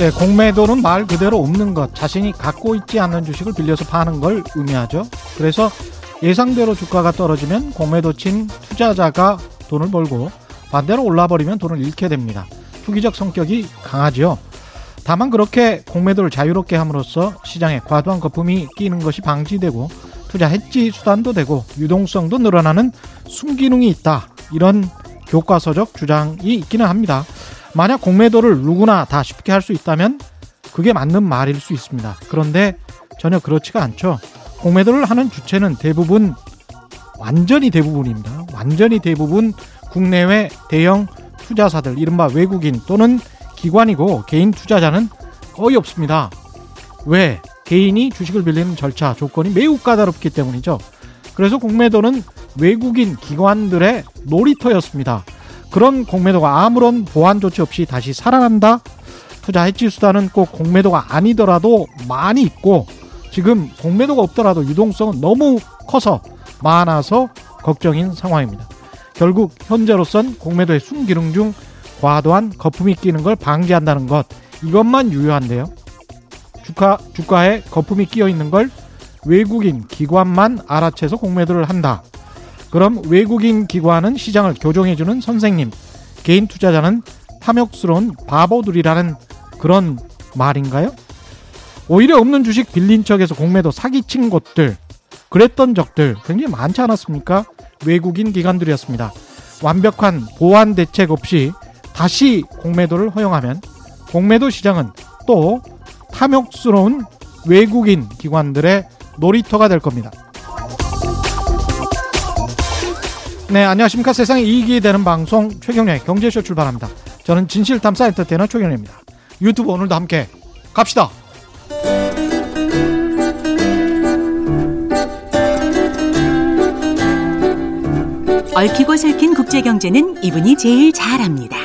네, 공매도는 말 그대로 없는 것, 자신이 갖고 있지 않는 주식을 빌려서 파는 걸 의미하죠. 그래서 예상대로 주가가 떨어지면 공매도 친 투자자가 돈을 벌고 반대로 올라버리면 돈을 잃게 됩니다. 투기적 성격이 강하지요. 다만 그렇게 공매도를 자유롭게 함으로써 시장에 과도한 거품이 끼는 것이 방지되고 투자 해지 수단도 되고 유동성도 늘어나는 순기능이 있다. 이런 교과서적 주장이 있기는 합니다. 만약 공매도를 누구나 다 쉽게 할 수 있다면 그게 맞는 말일 수 있습니다. 그런데 전혀 그렇지가 않죠. 공매도를 하는 주체는 대부분 완전히 대부분입니다. 완전히 대부분 국내외 대형 투자사들, 이른바 외국인 또는 기관이고 개인 투자자는 거의 없습니다. 왜? 개인이 주식을 빌리는 절차, 조건이 매우 까다롭기 때문이죠. 그래서 공매도는 외국인 기관들의 놀이터였습니다. 그런 공매도가 아무런 보완 조치 없이 다시 살아난다? 투자 해지 수단은 꼭 공매도가 아니더라도 많이 있고 지금 공매도가 없더라도 유동성은 너무 커서 많아서 걱정인 상황입니다. 결국 현재로선 공매도의 순기능 중 과도한 거품이 끼는 걸 방지한다는 것 이것만 유효한데요. 주가 주가에 거품이 끼어 있는 걸 외국인 기관만 알아채서 공매도를 한다. 그럼 외국인 기관은 시장을 교정해주는 선생님, 개인 투자자는 탐욕스러운 바보들이라는 그런 말인가요? 오히려 없는 주식 빌린 척해서 공매도 사기친 곳들, 그랬던 적들 굉장히 많지 않았습니까? 외국인 기관들이었습니다. 완벽한 보완 대책 없이 다시 공매도를 허용하면 공매도 시장은 또 탐욕스러운 외국인 기관들의 놀이터가 될 겁니다. 네, 안녕하십니까. 세상에 이익이 되는 방송 최경련의 경제쇼 출발합니다. 저는 진실탐사 엔터테이너 최경련입니다. 유튜브 오늘도 함께 갑시다. 얽히고 설킨 국제경제는 이분이 제일 잘합니다.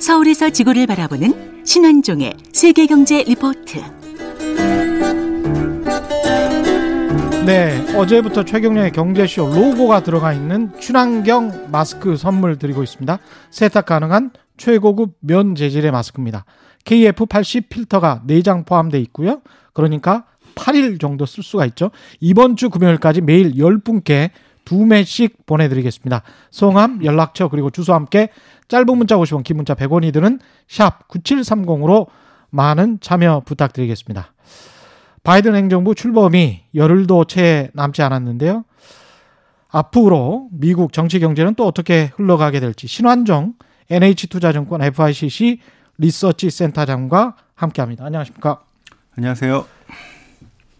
서울에서 지구를 바라보는 신환종의 세계경제 리포트. 네, 어제부터 최경련의 경제쇼 로고가 들어가 있는 친환경 마스크 선물 드리고 있습니다. 세탁 가능한 최고급 면 재질의 마스크입니다. KF80 필터가 4장 포함되어 있고요. 그러니까 8일 정도 쓸 수가 있죠. 이번 주 금요일까지 매일 10분께 두 매씩 보내드리겠습니다. 성함, 연락처, 그리고 주소 함께 짧은 문자 50원, 긴 문자 100원이 드는 샵 9730으로 많은 참여 부탁드리겠습니다. 바이든 행정부 출범이 열흘도 채 남지 않았는데요. 앞으로 미국 정치 경제는 또 어떻게 흘러가게 될지 신환정 NH투자증권 FICC 리서치 센터장과 함께합니다. 안녕하십니까? 안녕하세요.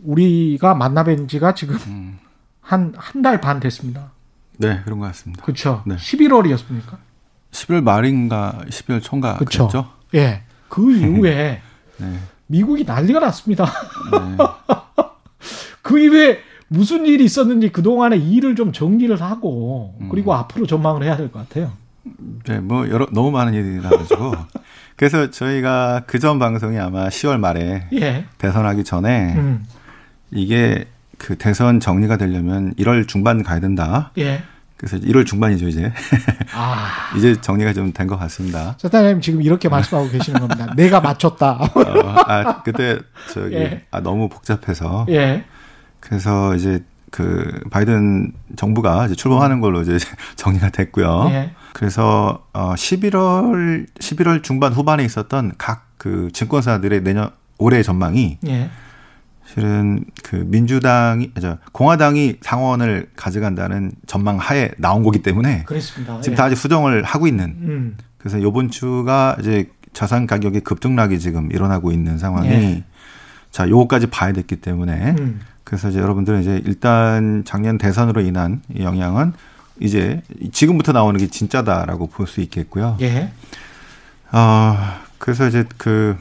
우리가 만나뵌 지가 지금 음. 한한 달 반 됐습니다. 네, 그런 것 같습니다. 그렇죠. 네. 11월이었습니까? 11월 말인가 12월 초인가 그렇죠. 예. 그 이후에 네. 미국이 난리가 났습니다. 네. 그 이후에 무슨 일이 있었는지 그동안의 일을 좀 정리를 하고 그리고 음. 앞으로 전망을 해야 될 것 같아요. 네, 뭐 여러 너무 많은 일이 나가지고 그래서 저희가 그 전 방송이 아마 10월 말에 예. 대선하기 전에 음. 이게 그 대선 정리가 되려면 1월 중반 가야 된다. 예. 그래서 1월 중반이죠 이제. 아. 이제 정리가 좀 된 것 같습니다. 사장님 지금 이렇게 말씀하고 계시는 겁니다. 내가 맞췄다. 어, 아 그때 저기 예. 아 너무 복잡해서. 예. 그래서 이제 그 바이든 정부가 이제 출범하는 걸로 이제 정리가 됐고요. 예. 그래서 어 11월 11월 중반 후반에 있었던 각 그 증권사들의 내년 올해 전망이 예. 실은 그 민주당이 저 공화당이 상원을 가져간다는 전망 하에 나온 거기 때문에 그렇습니다. 지금 예. 다 아직 수정을 하고 있는. 음. 그래서 요번 주가 이제 자산 가격의 급등락이 지금 일어나고 있는 상황이 예. 자 요거까지 봐야 됐기 때문에 음. 그래서 이제 여러분들은 이제 일단 작년 대선으로 인한 영향은 이제 지금부터 나오는 게 진짜다라고 볼 수 있겠고요. 예. 아 어, 그래서 이제 그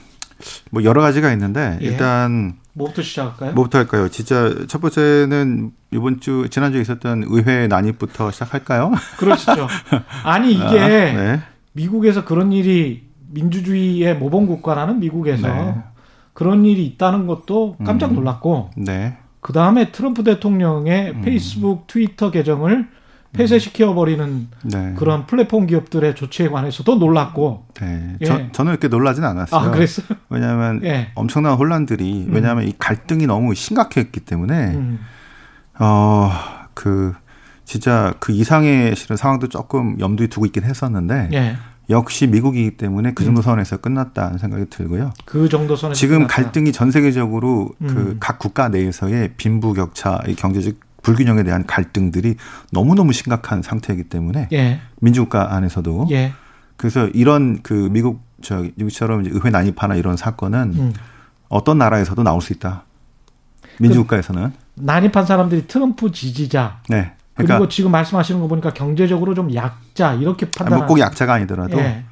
뭐 여러 가지가 있는데 예. 일단 뭐부터 시작할까요? 뭐부터 할까요? 진짜 첫 번째는 이번 주 지난주에 있었던 의회 난입부터 시작할까요? 그러시죠. 아니 이게 아, 네. 미국에서 그런 일이 민주주의의 모범 국가라는 미국에서 네. 그런 일이 있다는 것도 깜짝 음. 놀랐고 음, 네. 그 다음에 트럼프 대통령의 음. 페이스북, 트위터 계정을 폐쇄시켜 버리는 네. 그런 플랫폼 기업들의 조치에 관해서도 놀랐고. 네. 예. 저, 저는 이렇게 놀라진 않았어요. 아, 그랬어요? 왜냐하면 예. 엄청난 혼란들이 음. 왜냐하면 이 갈등이 너무 심각했기 때문에 음. 어 그 진짜 그 이상의 실은 상황도 조금 염두에 두고 있긴 했었는데 예. 역시 미국이기 때문에 그 정도 음. 선에서 끝났다는 생각이 들고요. 그 정도 선에서 지금 끝났다. 갈등이 전 세계적으로 그 음. 그각 국가 내에서의 빈부격차, 이 경제적 불균형에 대한 갈등들이 너무너무 심각한 상태이기 때문에 예. 민주국가 안에서도 예. 그래서 이런 그 미국 저 미국처럼 의회 난입하나 이런 사건은 음. 어떤 나라에서도 나올 수 있다. 민주국가에서는 그 난입한 사람들이 트럼프 지지자. 네. 그러니까 그리고 지금 말씀하시는 거 보니까 경제적으로 좀 약자 이렇게 판단. 뭐꼭 약자가 아니더라도 예.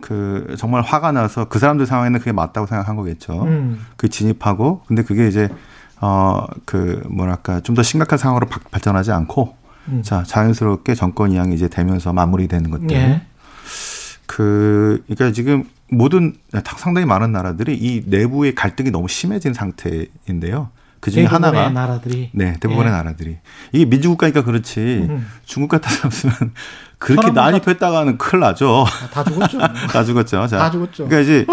그 정말 화가 나서 그 사람들 상황에는 그게 맞다고 생각한 거겠죠. 음. 그 진입하고 근데 그게 이제 어 그 뭐랄까 좀 더 심각한 상황으로 발전하지 않고 음. 자 자연스럽게 정권 이양이 이제 되면서 마무리되는 것들. 예. 그 그러니까 지금 모든 상당히 많은 나라들이 이 내부의 갈등이 너무 심해진 상태인데요. 그 중에 하나가 나라들이 네 대부분의 예. 나라들이 이게 민주국가니까 그렇지 음. 중국 같았으면 그렇게 난입했다가는 큰일 나죠. 아, 다 죽었죠. 다 죽었죠. 자, 다 죽었죠. 그러니까 이제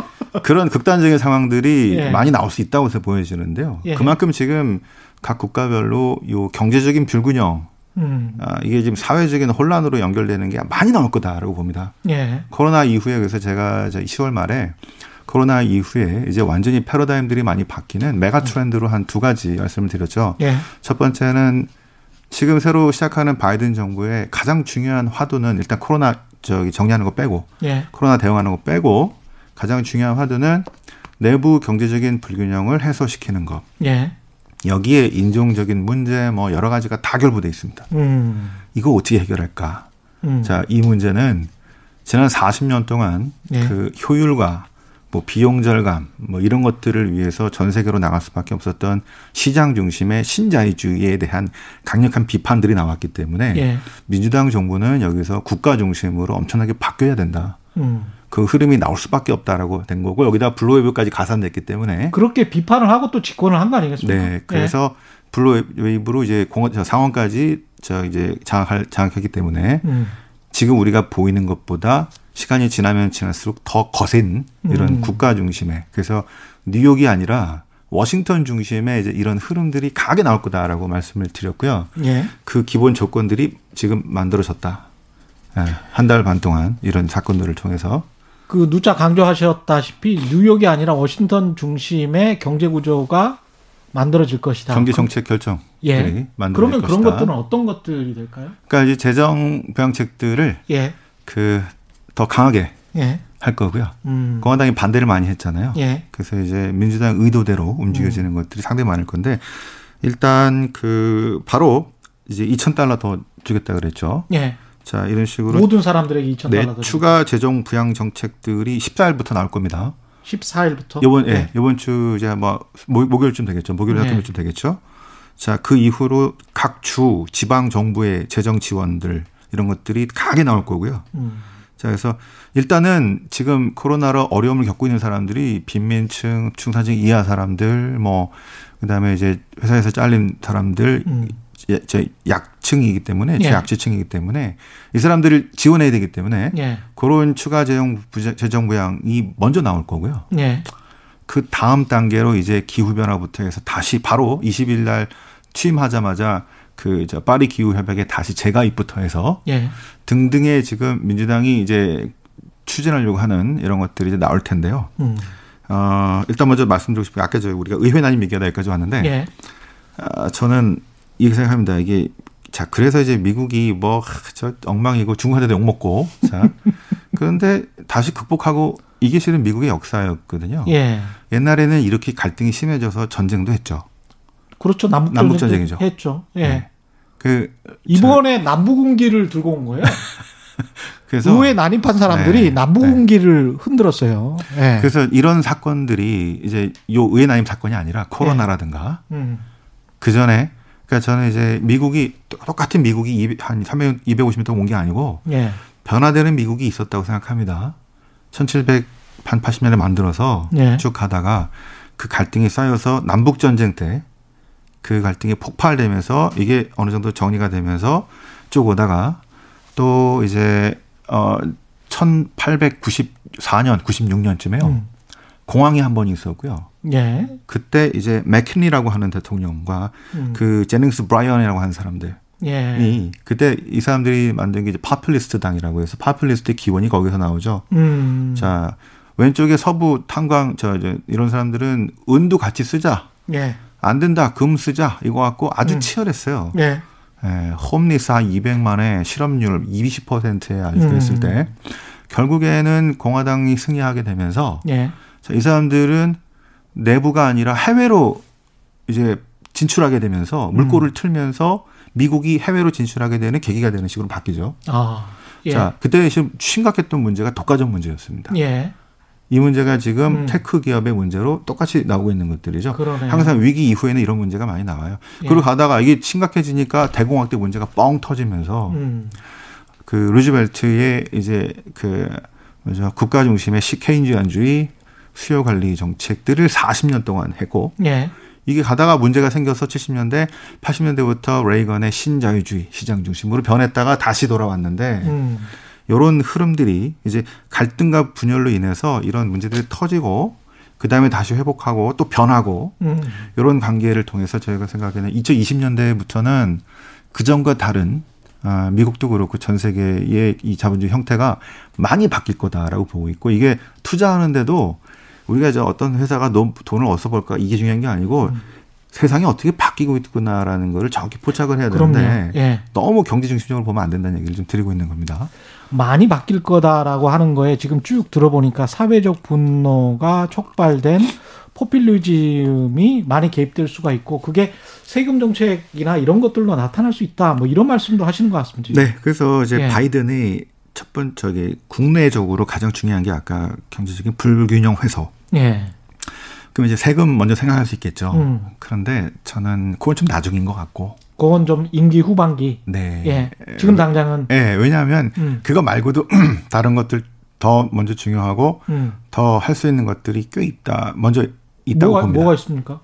그런 극단적인 상황들이 예. 많이 나올 수 있다고 해서 보여지는데요. 예. 그만큼 지금 각 국가별로 요 경제적인 불균형 음. 아, 이게 지금 사회적인 혼란으로 연결되는 게 많이 나올 거다라고 봅니다. 예. 코로나 이후에 그래서 제가 10월 말에 코로나 이후에 이제 완전히 패러다임들이 많이 바뀌는 메가 트렌드로 한 두 가지 말씀을 드렸죠. 예. 첫 번째는 지금 새로 시작하는 바이든 정부의 가장 중요한 화두는 일단 코로나 저기 정리하는 거 빼고 예. 코로나 대응하는 거 빼고 가장 중요한 화두는 내부 경제적인 불균형을 해소시키는 것. 예. 여기에 인종적인 문제 뭐 여러 가지가 다 결부돼 있습니다. 음. 이거 어떻게 해결할까? 음. 자, 이 문제는 지난 40년 동안 예. 그 효율과 뭐 비용 절감 뭐 이런 것들을 위해서 전 세계로 나갈 수밖에 없었던 시장 중심의 신자유주의에 대한 강력한 비판들이 나왔기 때문에 예. 민주당 정부는 여기서 국가 중심으로 엄청나게 바뀌어야 된다. 음. 그 흐름이 나올 수밖에 없다라고 된 거고 여기다 blue wave까지 가산됐기 때문에 그렇게 비판을 하고 또 집권을 한 거 아니겠습니까? 네, 그래서 예. blue wave로 이제 공원 상원까지 저 이제 장악할 장악했기 때문에 음. 지금 우리가 보이는 것보다 시간이 지나면 지날수록 더 거센 이런 음. 국가 중심의 그래서 뉴욕이 아니라 워싱턴 중심의 이제 이런 흐름들이 강하게 나올 거다라고 말씀을 드렸고요. 예. 그 기본 조건들이 지금 만들어졌다. 예, 한달 반 동안 이런 사건들을 통해서 그 누차 강조하셨다시피 뉴욕이 아니라 워싱턴 중심의 경제 구조가 만들어질 것이다. 경제 정책 결정. 예. 그러면 그런 것들은 어떤 것들이 될까요? 그러니까 이제 재정 부양책들을 예. 그 더 강하게 예. 할 거고요. 음. 공화당이 반대를 많이 했잖아요. 예. 그래서 이제 민주당 의도대로 움직여지는 음. 것들이 상당히 많을 건데 일단 그 바로 이제 2천 달러 더 주겠다 그랬죠. 예. 자 이런 식으로 모든 사람들에게 2천 달러 더 추가 재정 부양 정책들이 14일부터 나올 겁니다. 14일부터? 이번 예, 이번 주 이제 뭐 목요일쯤 되겠죠. 목요일 네. 같은 쯤 되겠죠. 자, 그 이후로 각 주 지방 정부의 재정 지원들 이런 것들이 강하게 나올 거고요. 음. 자, 그래서 일단은 지금 코로나로 어려움을 겪고 있는 사람들이 빈민층, 중산층 이하 사람들, 뭐, 그 다음에 이제 회사에서 잘린 사람들, 음. 제 약층이기 때문에, 예. 제약지층이기 때문에 이 사람들을 지원해야 되기 때문에 예. 그런 추가 재정, 재정 부양이 먼저 나올 거고요. 예. 그 다음 단계로 이제 기후 변화부터 해서 다시 바로 20일 날 취임하자마자 그 저 파리 기후 협약에 다시 재가입부터 해서 예. 등등의 지금 민주당이 이제 추진하려고 하는 이런 것들이 이제 나올 텐데요. 음. 어, 일단 먼저 말씀드리고 싶은 게 아까 저 우리가 의회 난임 얘기가 여기까지 왔는데 예. 어, 저는 이렇게 생각합니다. 이게 자 그래서 이제 미국이 뭐저 엉망이고 중국한테도 욕 먹고 자 그런데 다시 극복하고 이게 실은 미국의 역사였거든요. 예. 옛날에는 이렇게 갈등이 심해져서 전쟁도 했죠. 그렇죠. 남북, 남북 전쟁이죠. 했죠. 예. 네. 그 이번에 저... 남북군기를 들고 온 거예요. 그래서 의회 난입한 사람들이 네, 남북군기를 네. 흔들었어요. 네. 그래서 이런 사건들이 이제 요 의회 난입 사건이 아니라 코로나라든가 음. 그 전에 그러니까 저는 이제 미국이 똑같은 미국이 한 300, 250m 온 게 아니고 예. 변화되는 미국이 있었다고 생각합니다. 1780년에 만들어서 예. 쭉 가다가 그 갈등이 쌓여서 남북 전쟁 때 그 갈등이 폭발되면서 이게 어느 정도 정리가 되면서 쭉 오다가 또 이제 어 1894년 96년쯤에요. 음. 공황이 한 번 있었고요. 예. 그때 이제 맥킨리라고 하는 대통령과 음. 그 제닝스 브라이언이라고 하는 사람들 예. 그때 이 사람들이 만든 게 이제 populist 당이라고 해서 populist의 기원이 거기서 나오죠. 음. 자 왼쪽에 서부 탄광 저 이제 이런 사람들은 은도 같이 쓰자. 예. 안 된다 금 쓰자 이거 갖고 아주 음. 치열했어요. 예. 예, 홈리스 한 200만의 실업률 20%에 아주 음. 때 결국에는 공화당이 승리하게 되면서 예. 자, 이 사람들은 내부가 아니라 해외로 이제 진출하게 되면서 물꼬를 음. 틀면서 미국이 해외로 진출하게 되는 계기가 되는 식으로 바뀌죠. 아, 예. 자, 그때 심각했던 문제가 독과점 문제였습니다. 예. 이 문제가 지금 음. tech 기업의 문제로 똑같이 나오고 있는 것들이죠. 그러네요. 항상 위기 이후에는 이런 문제가 많이 나와요. 예. 그리고 가다가 이게 심각해지니까 대공황 때 문제가 뻥 터지면서 음. 그 루즈벨트의 이제 그 뭐죠 국가 중심의 케인즈주의 수요 관리 정책들을 40년 동안 했고 예. 이게 가다가 문제가 생겨서 70년대, 80년대부터 레이건의 신자유주의 시장 중심으로 변했다가 다시 돌아왔는데 음. 이런 흐름들이 이제 갈등과 분열로 인해서 이런 문제들이 터지고 그 다음에 다시 회복하고 또 변하고 음. 이런 관계를 통해서 저희가 생각하기에는 2020년대부터는 그 전과 다른 아, 미국도 그렇고 전 세계의 이 자본주의 형태가 많이 바뀔 거다라고 보고 있고 이게 투자하는데도 우리가 이제 어떤 회사가 돈을 어디서 벌까 이게 중요한 게 아니고 음. 세상이 어떻게 바뀌고 있구나라는 거를 정확히 포착을 해야 되는데 예. 너무 경제 중심적으로 보면 안 된다는 얘기를 좀 드리고 있는 겁니다. 많이 바뀔 거다라고 하는 거에 지금 쭉 들어보니까 사회적 분노가 촉발된 포퓰리즘이 많이 개입될 수가 있고 그게 세금 정책이나 이런 것들로 나타날 수 있다. 뭐 이런 말씀도 하시는 것 같습니다. 네, 그래서 이제 예. 바이든이 첫 번째 국내적으로 가장 중요한 게 아까 경제적인 불균형 해소. 예. 그럼 이제 세금 먼저 생각할 수 있겠죠. 음. 그런데 저는 그건 좀 나중인 것 같고. 그건 좀 임기 후반기. 네. 예. 지금 당장은. 네. 왜냐하면 음. 그거 말고도 다른 것들 더 먼저 중요하고 음. 더할 수 있는 것들이 꽤 있다. 먼저 있다고 뭐가, 봅니다. 뭐가 있습니까?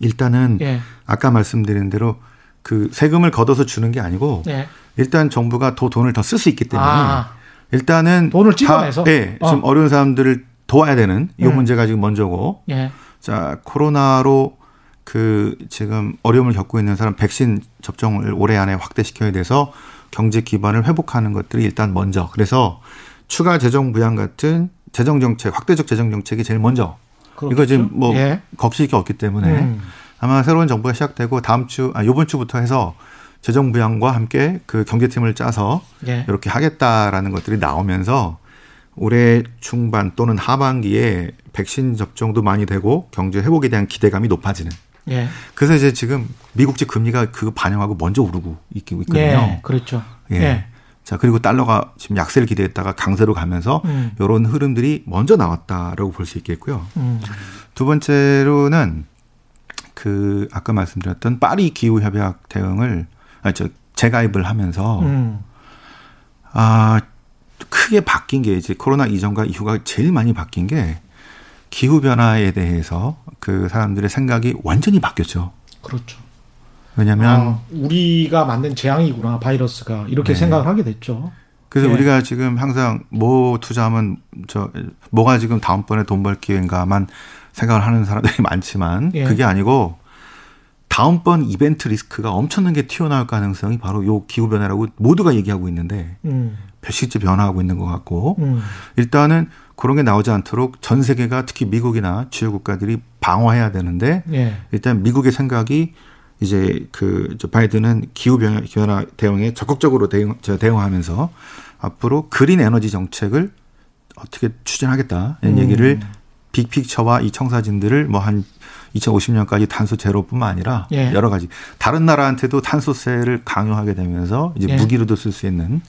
일단은 예. 아까 말씀드린 대로 그 세금을 걷어서 주는 게 아니고 예. 일단 정부가 더 돈을 더 쓸 수 있기 때문에 아. 일단은 돈을 찍어내서 예, 어. 좀 어려운 사람들을 도와야 되는 이 음. 문제가 지금 먼저고 예. 자 코로나로 그 지금 어려움을 겪고 있는 사람 백신 접종을 올해 안에 확대시켜야 돼서 경제 기반을 회복하는 것들이 일단 먼저 그래서 추가 재정 부양 같은 재정 정책 확대적 재정 정책이 제일 먼저 그렇겠죠? 이거 지금 뭐 예. 게 없기 때문에 음. 아마 새로운 정부가 시작되고 다음 주 아 요번 주부터 해서 재정 부양과 함께 그 경제팀을 짜서 예. 이렇게 하겠다라는 것들이 나오면서 올해 중반 또는 하반기에 백신 접종도 많이 되고 경제 회복에 대한 기대감이 높아지는. 예. 그래서 이제 지금 미국제 금리가 그 반영하고 먼저 오르고 있고 있거든요. 예. 그렇죠. 예. 예. 자 그리고 달러가 지금 약세를 기대했다가 강세로 가면서 음. 이런 흐름들이 먼저 나왔다라고 볼 수 있겠고요. 음. 두 번째로는 그 아까 말씀드렸던 파리 기후 협약 대응을 아저 재가입을 하면서 음. 아 크게 바뀐 게 이제 코로나 이전과 이후가 제일 많이 바뀐 게 기후 변화에 대해서 그 사람들의 생각이 완전히 바뀌었죠. 그렇죠. 왜냐하면 아, 우리가 만든 재앙이구나 바이러스가 이렇게 네. 생각을 하게 됐죠. 그래서 네. 우리가 지금 항상 뭐 투자하면 저 뭐가 지금 다음번에 돈 벌 기회인가만 생각을 하는 사람들이 많지만 예. 그게 아니고 다음번 이벤트 리스크가 엄청난 게 튀어나올 가능성이 바로 요 기후 변화라고 모두가 얘기하고 있는데 음. 실제 변화하고 있는 것 같고 음. 일단은 그런 게 나오지 않도록 전 세계가 특히 미국이나 주요 국가들이 방어해야 되는데 예. 일단 미국의 생각이 이제 그저 바이든은 기후 변화 대응에 적극적으로 대응 대응하면서 앞으로 그린 에너지 정책을 어떻게 추진하겠다 이런 음. 얘기를 빅픽처와 이 청사진들을 뭐 한 2050년까지 탄소 제로뿐만 아니라 예. 여러 가지 다른 나라한테도 탄소세를 강요하게 되면서 이제 예. 무기로도 쓸 수 있는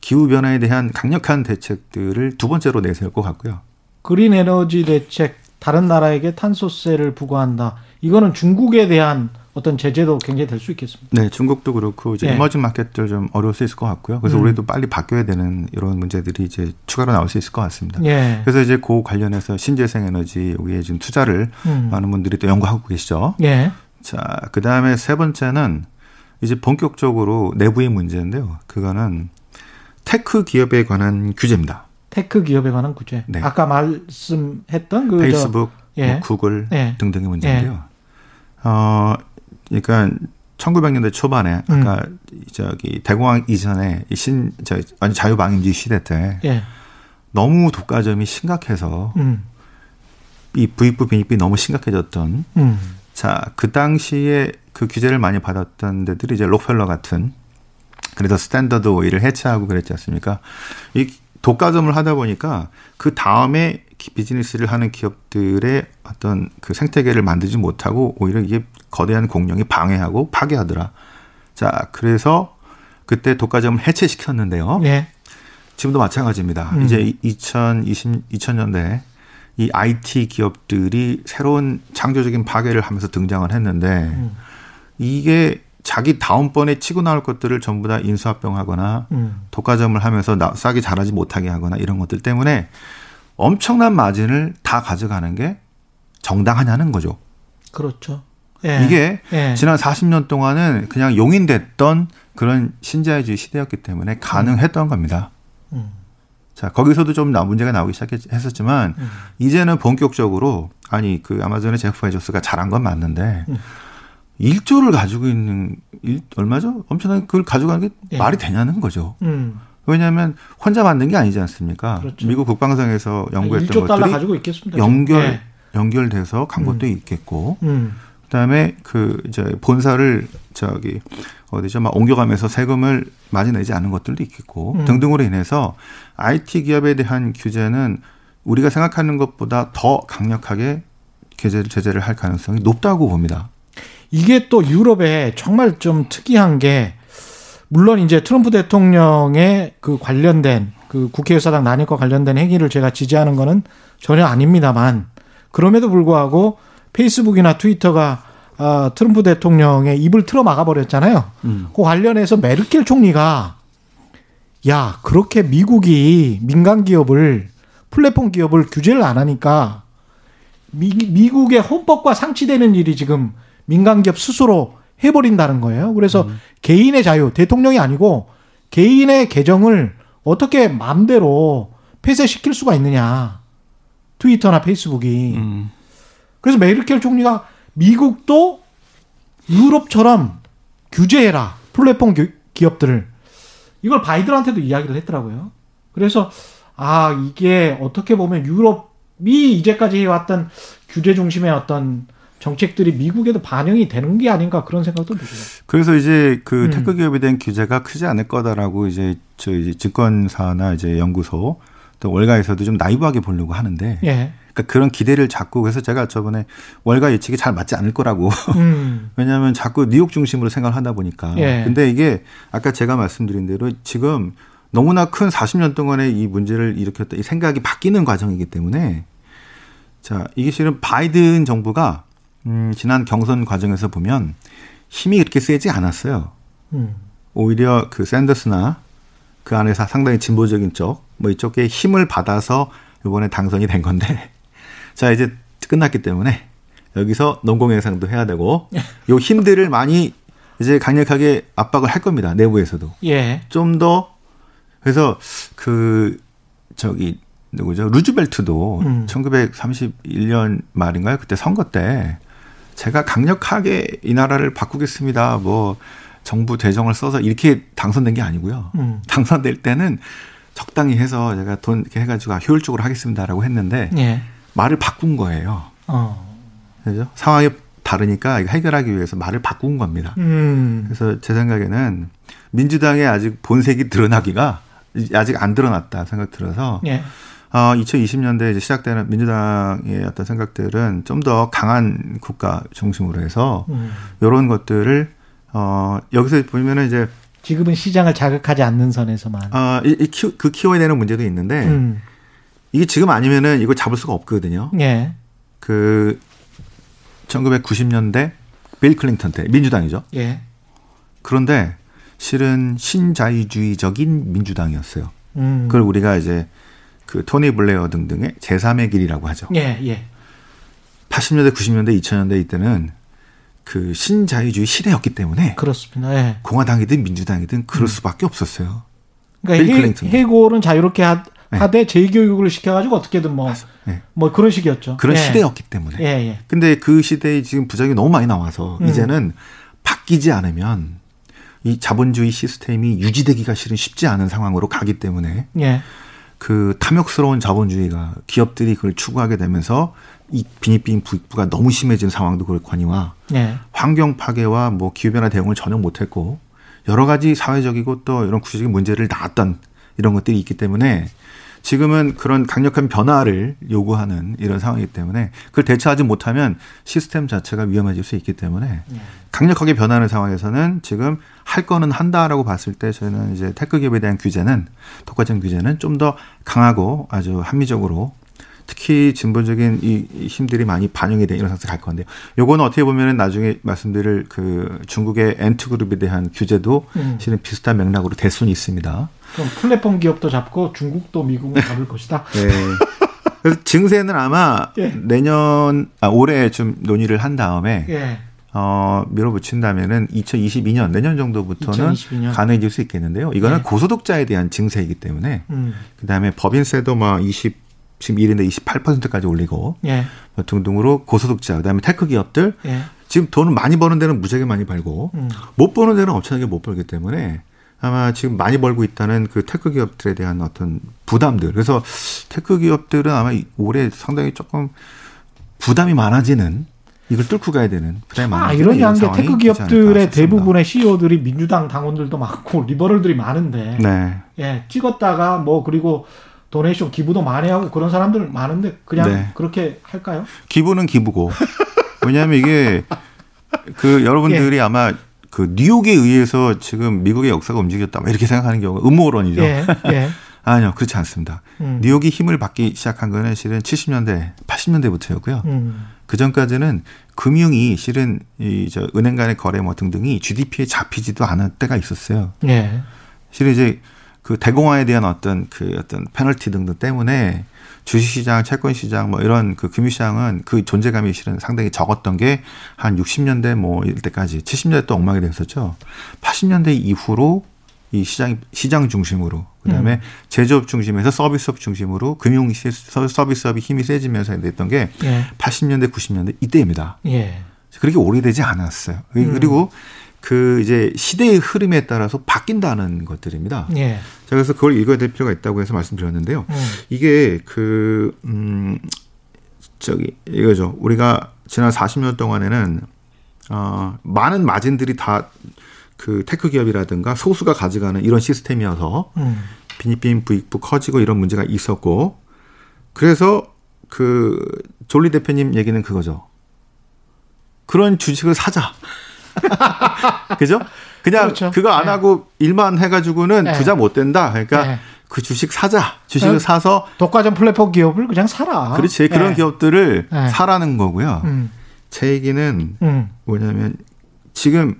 기후 변화에 대한 강력한 대책들을 두 번째로 내세울 것 같고요. 그린 에너지 대책 다른 나라에게 탄소세를 부과한다. 이거는 중국에 대한 어떤 제재도 굉장히 될 수 있겠습니다. 네, 중국도 그렇고 이제 네. 에머징 마켓들 좀 어려울 수 있을 것 같고요. 그래서 음. 우리도 빨리 바뀌어야 되는 이런 문제들이 이제 추가로 나올 수 있을 것 같습니다. 네. 그래서 이제 그 관련해서 신재생 에너지 여기에 지금 투자를 음. 많은 분들이 또 연구하고 계시죠. 네. 자, 그 다음에 세 번째는 이제 본격적으로 내부의 문제인데요. 그거는 tech 기업에 관한 규제입니다. tech 기업에 관한 규제. 네. 아까 말씀했던 그 페이스북, 저, 예. 뭐 구글 예. 등등의 문제인데요. 예. 어, 그러니까 1900년대 초반에 음. 아까 저기 대공황 이전에 신저 완전 자유방임주의 시대 때 예. 너무 독과점이 심각해서 음. 이 부익부 빈익빈 너무 심각해졌던 음. 자 그 당시에 그 규제를 많이 받았던 데들이 이제 록펠러 같은 그래서 스탠더드 오일을 해체하고 그랬지 않습니까? 이 독과점을 하다 보니까 그 다음에 비즈니스를 하는 기업들의 어떤 그 생태계를 만들지 못하고 오히려 이게 거대한 공룡이 방해하고 파괴하더라. 자, 그래서 그때 독과점을 해체시켰는데요. 네. 지금도 마찬가지입니다. 음. 이제 2020, 2000년대 이 IT 기업들이 새로운 창조적인 파괴를 하면서 등장을 했는데 음. 이게 자기 다음번에 치고 나올 것들을 전부 다 인수합병하거나 음. 독과점을 하면서 싸게 잘하지 못하게 하거나 이런 것들 때문에 엄청난 마진을 다 가져가는 게 정당하냐는 거죠. 그렇죠. 예. 이게 예. 지난 40년 동안은 그냥 용인됐던 그런 신자유주의 시대였기 때문에 가능했던 음. 겁니다. 음. 자, 거기서도 좀 문제가 나오기 시작했었지만 음. 이제는 본격적으로 아니 그 아마존의 제프 베조스가 잘한 건 맞는데 음. 1조를 가지고 있는 일, 얼마죠? 엄청난 그걸 가져가는 게 예. 말이 되냐는 거죠. 음. 왜냐하면 혼자 만든 게 아니지 않습니까? 그렇죠. 미국 국방성에서 연구했던 것들이 연결 네. 연결돼서 간 것도 음. 있겠고, 음. 그다음에 그 이제 본사를 저기 어디죠? 막 옮겨가면서 세금을 많이 내지 않은 것들도 있겠고 음. 등등으로 인해서 IT 기업에 대한 규제는 우리가 생각하는 것보다 더 강력하게 제재를 할 가능성이 높다고 봅니다. 이게 또 유럽에 정말 좀 특이한 게 물론 이제 트럼프 대통령의 그 관련된 그 국회의사당 난입과 관련된 행위를 제가 지지하는 거는 전혀 아닙니다만 그럼에도 불구하고 페이스북이나 트위터가 어, 트럼프 대통령의 입을 틀어 막아 버렸잖아요. 음. 그 관련해서 메르켈 총리가 야 그렇게 미국이 민간 기업을 플랫폼 기업을 규제를 안 하니까 미, 미국의 헌법과 상치되는 일이 지금 민간 기업 스스로 해버린다는 거예요. 그래서 음. 개인의 자유, 대통령이 아니고 개인의 계정을 어떻게 마음대로 폐쇄시킬 수가 있느냐. 트위터나 페이스북이. 음. 그래서 메르켈 총리가 미국도 유럽처럼 규제해라. 플랫폼 기업들을. 이걸 바이든한테도 이야기를 했더라고요. 그래서 아, 이게 어떻게 보면 유럽이 이제까지 해왔던 규제 중심의 어떤 정책들이 미국에도 반영이 되는 게 아닌가 그런 생각도 들어요. 그래서 이제 그 음. tech 기업에 대한 규제가 크지 않을 거다라고 이제 저 이제 증권사나 이제 연구소 또 월가에서도 좀 나이브하게 보려고 하는데 예. 그러니까 그런 기대를 잡고 그래서 제가 저번에 월가 예측이 잘 맞지 않을 거라고 음. 왜냐하면 자꾸 뉴욕 중심으로 생각을 하다 보니까 예. 근데 이게 아까 제가 말씀드린 대로 지금 너무나 큰 40년 동안의 이 문제를 일으켰던 이 생각이 바뀌는 과정이기 때문에 자 이게 실은 바이든 정부가 음, 지난 경선 과정에서 보면 힘이 그렇게 세지 않았어요. 음. 오히려 그 샌더스나 그 안에서 상당히 진보적인 쪽, 뭐 이쪽에 힘을 받아서 이번에 당선이 된 건데, 자, 이제 끝났기 때문에 여기서 농공해상도 해야 되고, 요 힘들을 많이 이제 강력하게 압박을 할 겁니다. 내부에서도. 예. 좀 더, 그래서 그, 저기, 누구죠? 루즈벨트도 음. 1931년 말인가요? 그때 선거 때 제가 강력하게 이 나라를 바꾸겠습니다. 뭐 정부 재정을 써서 이렇게 당선된 게 아니고요. 음. 당선될 때는 적당히 해서 제가 돈 이렇게 해가지고 효율적으로 하겠습니다라고 했는데 예. 말을 바꾼 거예요. 어. 그죠? 상황이 다르니까 해결하기 위해서 말을 바꾼 겁니다. 음. 그래서 제 생각에는 민주당의 아직 본색이 드러나기가 아직 안 드러났다 생각 들어서 예. 어, 2020년대 이제 시작되는 민주당의 어떤 생각들은 좀 더 강한 국가 중심으로 해서 음. 이런 것들을 어, 여기서 보면은 이제 지금은 시장을 자극하지 않는 선에서만. 아, 이, 이 키, 그 키워야 되는 문제도 있는데 음. 이게 지금 아니면은 이거 잡을 수가 없거든요. 예. 그 1990년대 빌 클린턴 때 민주당이죠. 예. 그런데 실은 신자유주의적인 민주당이었어요. 음. 그걸 우리가 이제 그 토니 블레어 등등의 제3의 길이라고 하죠. 예, 예. 80년대, 90년대, 2000년대 이때는 그 신자유주의 시대였기 때문에 그렇습니다. 예. 공화당이든 민주당이든 그럴 음. 수밖에 없었어요. 그러니까 해, 골은 자유롭게 하, 네. 하되 재교육을 시켜가지고 어떻게든 뭐, 네. 뭐 그런 식이었죠. 그런 예. 시대였기 때문에. 예, 예. 근데 그 시대에 지금 부작용이 너무 많이 나와서 음. 이제는 바뀌지 않으면 이 자본주의 시스템이 유지되기가 실은 쉽지 않은 상황으로 가기 때문에 예. 그 탐욕스러운 자본주의가 기업들이 그걸 추구하게 되면서 이 빈익빈 부익부가 너무 심해진 상황도 그렇거니와 예. 환경 파괴와 뭐 기후 변화 대응을 전혀 못했고 여러 가지 사회적이고 또 이런 구체적인 문제를 낳았던 이런 것들이 있기 때문에 지금은 그런 강력한 변화를 요구하는 이런 상황이기 때문에 그걸 대처하지 못하면 시스템 자체가 위험해질 수 있기 때문에 네. 강력하게 변하는 상황에서는 지금 할 거는 한다라고 봤을 때 저희는 이제 tech 기업에 대한 규제는 독과점 규제는 좀 더 강하고 아주 합리적으로 특히 진보적인 이 힘들이 많이 반영이 된 이런 상태 갈 건데요. 요거는 어떻게 보면은 나중에 말씀드릴 그 중국의 앤트 그룹에 대한 규제도 음. 실은 비슷한 맥락으로 될 수는 있습니다. 그럼 플랫폼 기업도 잡고 중국도 미국을 잡을 것이다. 네. 그래서 증세는 아마 예. 내년 아 올해 좀 논의를 한 다음에 예. 어, 밀어붙인다면은 2022년 내년 정도부터는 2022년. 가능해질 수 있겠는데요. 이거는 예. 고소득자에 대한 증세이기 때문에 음. 그다음에 법인세도 막 20 지금 1인데 28%까지 올리고 예. 뭐 등등으로 고소득자 그다음에 tech 기업들 예. 지금 돈을 많이 버는 데는 무지하게 많이 벌고 음. 못 버는 데는 엄청나게 못 벌기 때문에 아마 지금 많이 벌고 있다는 그 tech 기업들에 대한 어떤 부담들 그래서 tech 기업들은 아마 올해 상당히 조금 부담이 많아지는 이걸 뚫고 가야 되는 부담이 많아. 아, 이런 양게 tech 기업들의 대부분의 CEO들이 민주당 당원들도 많고 liberal들이 많은데, 네. 예, 찍었다가 뭐 그리고 donation 기부도 많이 하고 그런 사람들 많은데 그냥 네. 그렇게 할까요? 기부는 기부고 왜냐하면 이게 그 여러분들이 예. 아마 그 뉴욕에 의해서 지금 미국의 역사가 움직였다 이렇게 생각하는 경우가 음모론이죠. 예. 예. 아니요 그렇지 않습니다. 음. 뉴욕이 힘을 받기 시작한 거는 실은 70년대 80년대부터였고요. 음. 그 전까지는 금융이 실은 이 저 은행 간의 거래 뭐 등등이 GDP에 잡히지도 않을 때가 있었어요. 예. 실은 이제 그 대공화에 대한 어떤 그 어떤 페널티 등등 때문에 주식시장, 채권시장 뭐 이런 그 금융시장은 그 존재감이 실은 상당히 적었던 게 한 60년대 뭐 이럴 때까지 70년대 또 엉망이 됐었죠. 80년대 이후로 이 시장 시장 중심으로 그다음에 음. 제조업 중심에서 서비스업 중심으로 금융 서비스업이 힘이 세지면서 됐던 게 예. 80년대 90년대 이때입니다. 예. 그렇게 오래되지 않았어요. 음. 그리고 그 이제 시대의 흐름에 따라서 바뀐다는 것들입니다. 예. 자, 그래서 그걸 읽어야 될 필요가 있다고 해서 말씀드렸는데요. 음. 이게 그, 음, 저기, 이거죠. 우리가 지난 40년 동안에는, 어, 많은 마진들이 다 그 tech 기업이라든가 소수가 가져가는 이런 시스템이어서 음. 빈익빈 부익부 커지고 이런 문제가 있었고 그래서 그 졸리 대표님 얘기는 그거죠. 그런 주식을 사자. 그죠? 그냥 그렇죠. 그거 안 네. 하고 일만 해가지고는 네. 부자 못 된다. 그러니까 네. 그 주식 사자. 주식을 사서 독과점 플랫폼 기업을 그냥 사라. 그렇지. 그런 네. 기업들을 네. 사라는 거고요. 음. 제 얘기는 음. 뭐냐면 지금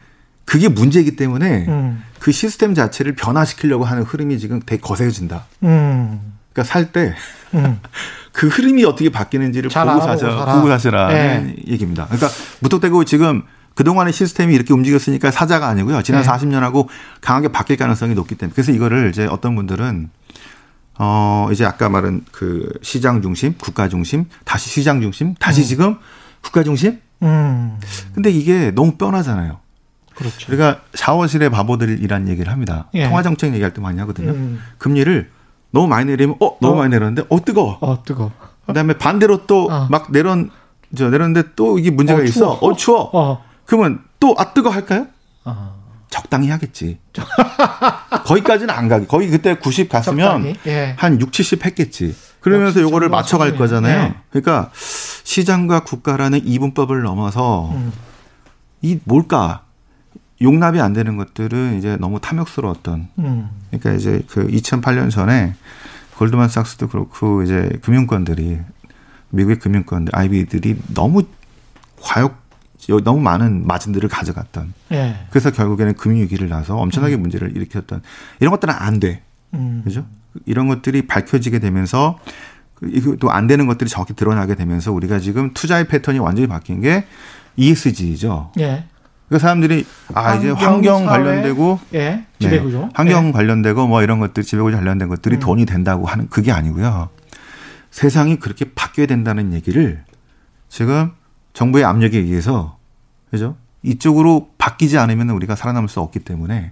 그게 문제이기 때문에 음. 그 시스템 자체를 변화시키려고 하는 흐름이 지금 되게 거세진다. 음. 그러니까 살 때그 음. 흐름이 어떻게 바뀌는지를 보고 사자, 보고 사시라는 네. 얘기입니다. 그러니까 무턱대고 지금 그동안의 시스템이 이렇게 움직였으니까 사자가 아니고요. 지난 네. 40년하고 강하게 바뀔 가능성이 높기 때문에. 그래서 이거를 이제 어떤 분들은 어 이제 아까 말한 그 시장 중심, 국가 중심, 다시 시장 중심, 다시 음. 지금 국가 중심. 음. 근데 이게 너무 뻔하잖아요. 그렇죠. 그러니까 샤워실의 바보들이란 얘기를 합니다. 예. 통화 정책 얘기할 때 많이 하거든요. 음. 금리를 너무 많이 내리면 어 너무 어. 많이 내렸는데 어 뜨거. 어 뜨거. 그다음에 반대로 또막 어. 내렸 저 내렸는데 또 이게 문제가 어, 있어. 어 추워. 어. 그러면 또 아 뜨거 할까요? 아. 적당히 하겠지. 거기까지는 안 가기. 거기 그때 90 갔으면 예. 한 6, 70 했겠지. 그러면서 요거를 맞춰갈 거잖아요. 예. 그러니까 시장과 국가라는 이분법을 넘어서 음. 이 뭘까? 용납이 안 되는 것들은 이제 너무 탐욕스러웠던. 음. 그러니까 이제 그 2008년 전에 골드만삭스도 그렇고 이제 금융권들이 미국의 금융권들 아이비들이 너무 과욕 너무 많은 마진들을 가져갔던. 예. 그래서 결국에는 금융위기를 나서 엄청나게 음. 문제를 일으켰던 이런 것들은 안 돼. 음. 그죠? 이런 것들이 밝혀지게 되면서 이것도 안 되는 것들이 정확히 드러나게 되면서 우리가 지금 투자의 패턴이 완전히 바뀐 게 ESG죠. 예. 그 사람들이 아 이제 환경 사회, 관련되고 예, 지배구조 네, 환경 예. 관련되고 뭐 이런 것들 지배구조 관련된 것들이 음. 돈이 된다고 하는 그게 아니고요. 세상이 그렇게 바뀌어야 된다는 얘기를 지금 정부의 압력에 의해서 그죠? 이쪽으로 바뀌지 않으면 우리가 살아남을 수 없기 때문에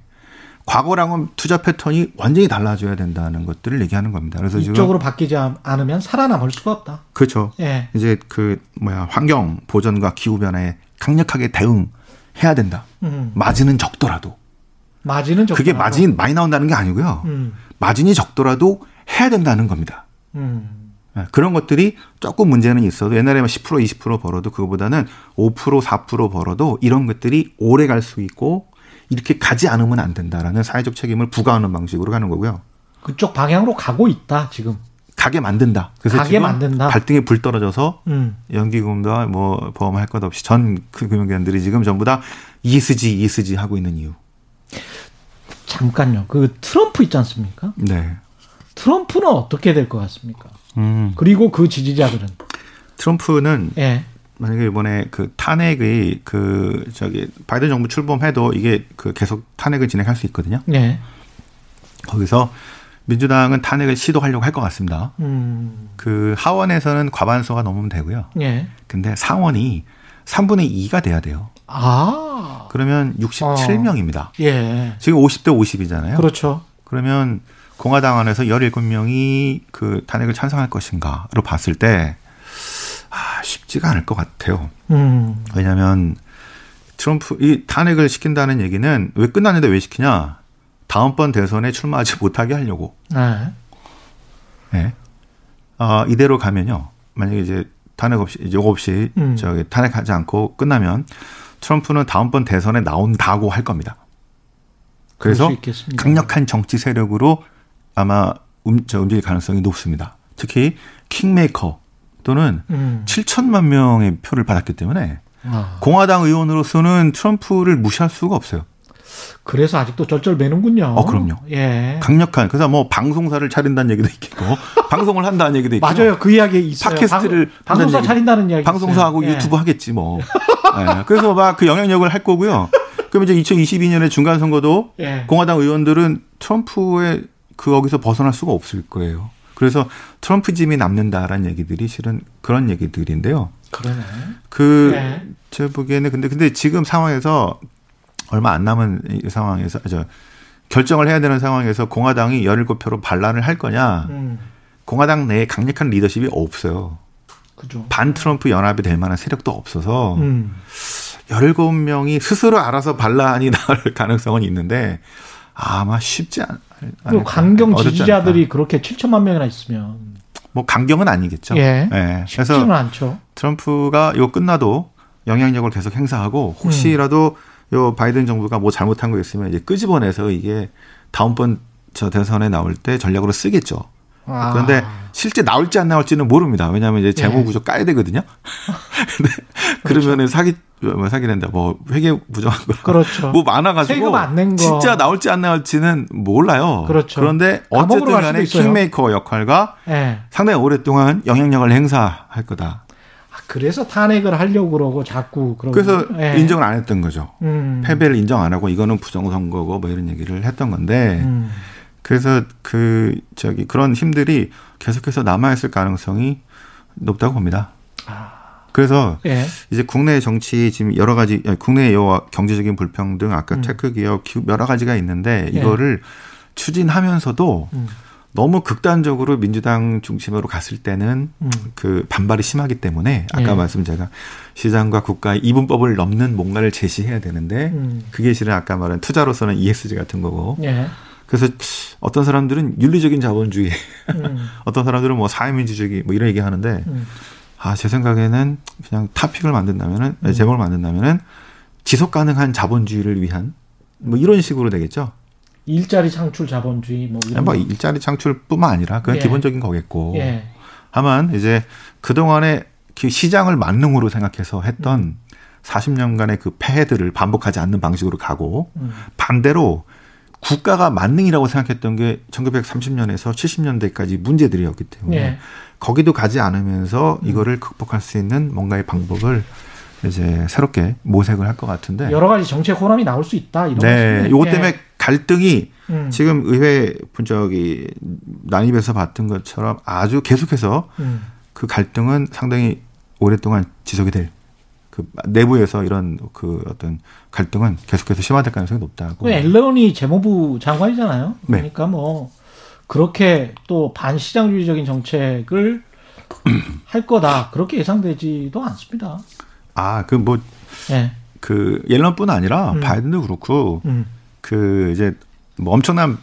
과거랑은 투자 패턴이 완전히 달라져야 된다는 것들을 얘기하는 겁니다. 그래서 이쪽으로 바뀌지 않으면 살아남을 수가 없다. 그렇죠. 예. 이제 그 뭐야 환경 보전과 기후 변화에 강력하게 대응해야 된다. 음. 마진은 적더라도. 마진은 적더라도. 그게 마진이 많이 나온다는 게 아니고요. 음. 마진이 적더라도 해야 된다는 겁니다. 음. 예, 그런 것들이 조금 문제는 있어도 옛날에 10% 20% 벌어도 그거보다는 5% 4% 벌어도 이런 것들이 오래 갈 수 있고 이렇게 가지 않으면 안 된다라는 사회적 책임을 부과하는 방식으로 가는 거고요. 그쪽 방향으로 가고 있다 지금. 가게 만든다. 그래서 가게 만든다. 발등에 불 떨어져서 음. 연기금도 뭐 보험할 것 없이 전 그 금융기관들이 지금 전부 다 ESG, ESG 하고 있는 이유. 잠깐요. 그 트럼프 있지 않습니까? 네. 트럼프는 어떻게 될 것 같습니까? 음. 그리고 그 지지자들은 트럼프는 예. 만약에 이번에 그 탄핵의 그 저기 바이든 정부 출범해도 이게 그 계속 탄핵을 진행할 수 있거든요. 네. 거기서 민주당은 탄핵을 시도하려고 할 것 같습니다. 음. 그 하원에서는 과반수가 넘으면 되고요. 예. 근데 상원이 3분의 2가 돼야 돼요. 아. 그러면 67명입니다. 어. 예. 지금 50대 50이잖아요. 그렇죠. 그러면 공화당 안에서 17명이 그 탄핵을 찬성할 것인가로 봤을 때 아, 쉽지가 않을 것 같아요. 음. 왜냐하면 트럼프 이 탄핵을 시킨다는 얘기는 왜 끝났는데 왜 시키냐? 다음번 대선에 출마하지 못하게 하려고. 네. 네. 아, 이대로 가면요. 만약에 이제 탄핵 없이 이제 없이 음. 저기 탄핵하지 않고 끝나면 트럼프는 다음번 대선에 나온다고 할 겁니다. 그래서 강력한 정치 세력으로 아마 음, 저 움직일 가능성이 높습니다. 특히 킹메이커 또는 음. 7천만 명의 표를 받았기 때문에 아. 공화당 의원으로서는 트럼프를 무시할 수가 없어요. 그래서 아직도 쩔쩔매는군요. 어, 그럼요. 예. 강력한 그래서 뭐 방송사를 차린다는 얘기도 있고 방송을 한다는 얘기도 있고 맞아요. 그 이야기 있어요. 팟캐스트를 방, 송사 차린다는 이야기 방송사하고 있어요. 유튜브 예. 하겠지 뭐. 예. 그래서 막 그 영향력을 할 거고요. 그럼 이제 2022년에 중간 선거도 예. 공화당 의원들은 트럼프의 그 거기서 벗어날 수가 없을 거예요. 그래서 트럼프 짐이 남는다라는 얘기들이 실은 그런 얘기들인데요. 그러네. 그, 네. 제 보기에는 근데, 근데 지금 상황에서 얼마 안 남은 이 상황에서, 저, 결정을 해야 되는 상황에서 공화당이 17표로 반란을 할 거냐. 음. 공화당 내에 강력한 리더십이 없어요. 그죠. 반 트럼프 연합이 될 만한 세력도 없어서 음. 17명이 스스로 알아서 반란이 나올 가능성은 있는데 아마 쉽지 않, 그 강경 지지자들이 그렇게 7천만 명이나 있으면 뭐 강경은 아니겠죠. 예. 예. 그래서 않죠. 트럼프가 이거 끝나도 영향력을 계속 행사하고 혹시라도 음. 요 바이든 정부가 뭐 잘못한 거 있으면 이제 끄집어내서 이게 다음번 저 대선에 나올 때 전략으로 쓰겠죠. 아. 그런데 실제 나올지 안 나올지는 모릅니다. 왜냐하면 이제 재무 구조 예. 까야 되거든요. 근데 그렇죠. 그러면은 사기 뭐 사기낸다. 뭐 회계 부정한 거. 그렇죠. 뭐 많아가지고 진짜 나올지 안 나올지는 몰라요. 그렇죠. 그런데 어쨌든 간에 킹메이커 역할과 네. 상당히 오랫동안 영향력을 행사할 거다. 아, 그래서 탄핵을 하려고 그러고 자꾸 그러고 그래서 네. 인정을 안 했던 거죠. 음. 패배를 인정 안 하고 이거는 부정선거고 뭐 이런 얘기를 했던 건데 음. 그래서 그 저기 그런 힘들이 계속해서 남아 있을 가능성이 높다고 봅니다. 아. 그래서 예. 이제 국내 정치 지금 여러 가지 국내 여와 경제적인 불평등 아까 음. tech 기업 여러 가지가 있는데 예. 이거를 예. 추진하면서도 음. 너무 극단적으로 민주당 중심으로 갔을 때는 음. 그 반발이 심하기 때문에 아까 예. 말씀 제가 시장과 국가의 이분법을 넘는 뭔가를 제시해야 되는데 음. 그게 실은 아까 말한 투자로서는 ESG 같은 거고 예. 그래서 어떤 사람들은 윤리적인 자본주의, 음. 어떤 사람들은 뭐 사회민주주의 뭐 이런 얘기 하는데 음. 아, 제 생각에는 그냥 타픽을 만든다면은, 음. 제목을 만든다면은 지속 가능한 자본주의를 위한 뭐 이런 식으로 되겠죠. 일자리 창출 자본주의 뭐 이런 뭐 일자리 창출뿐만 아니라 그건 예. 기본적인 거겠고. 예. 다만 이제 그동안에 그 시장을 만능으로 생각해서 했던 음. 40년간의 그 폐해들을 반복하지 않는 방식으로 가고 음. 반대로 국가가 만능이라고 생각했던 게 1930년에서 70년대까지 문제들이었기 때문에 예. 거기도 가지 않으면서 음. 이거를 극복할 수 있는 뭔가의 방법을 이제 새롭게 모색을 할 것 같은데 여러 가지 정책 호람이 나올 수 있다 이런 네, 요것 때문에 예. 갈등이 음. 지금 의회 분적이 난입해서 봤던 것처럼 아주 계속해서 음. 그 갈등은 상당히 오랫동안 지속이 될 그 내부에서 이런 그 어떤 갈등은 계속해서 심화될 가능성이 높다고. 그 앨런이 재무부 장관이잖아요. 네. 그러니까 네. 뭐 그렇게 또 반시장주의적인 정책을 할 거다 그렇게 예상되지도 않습니다. 아, 그 뭐, 네. 그 옐런뿐 아니라 음. 바이든도 그렇고 음. 그 이제 뭐 엄청난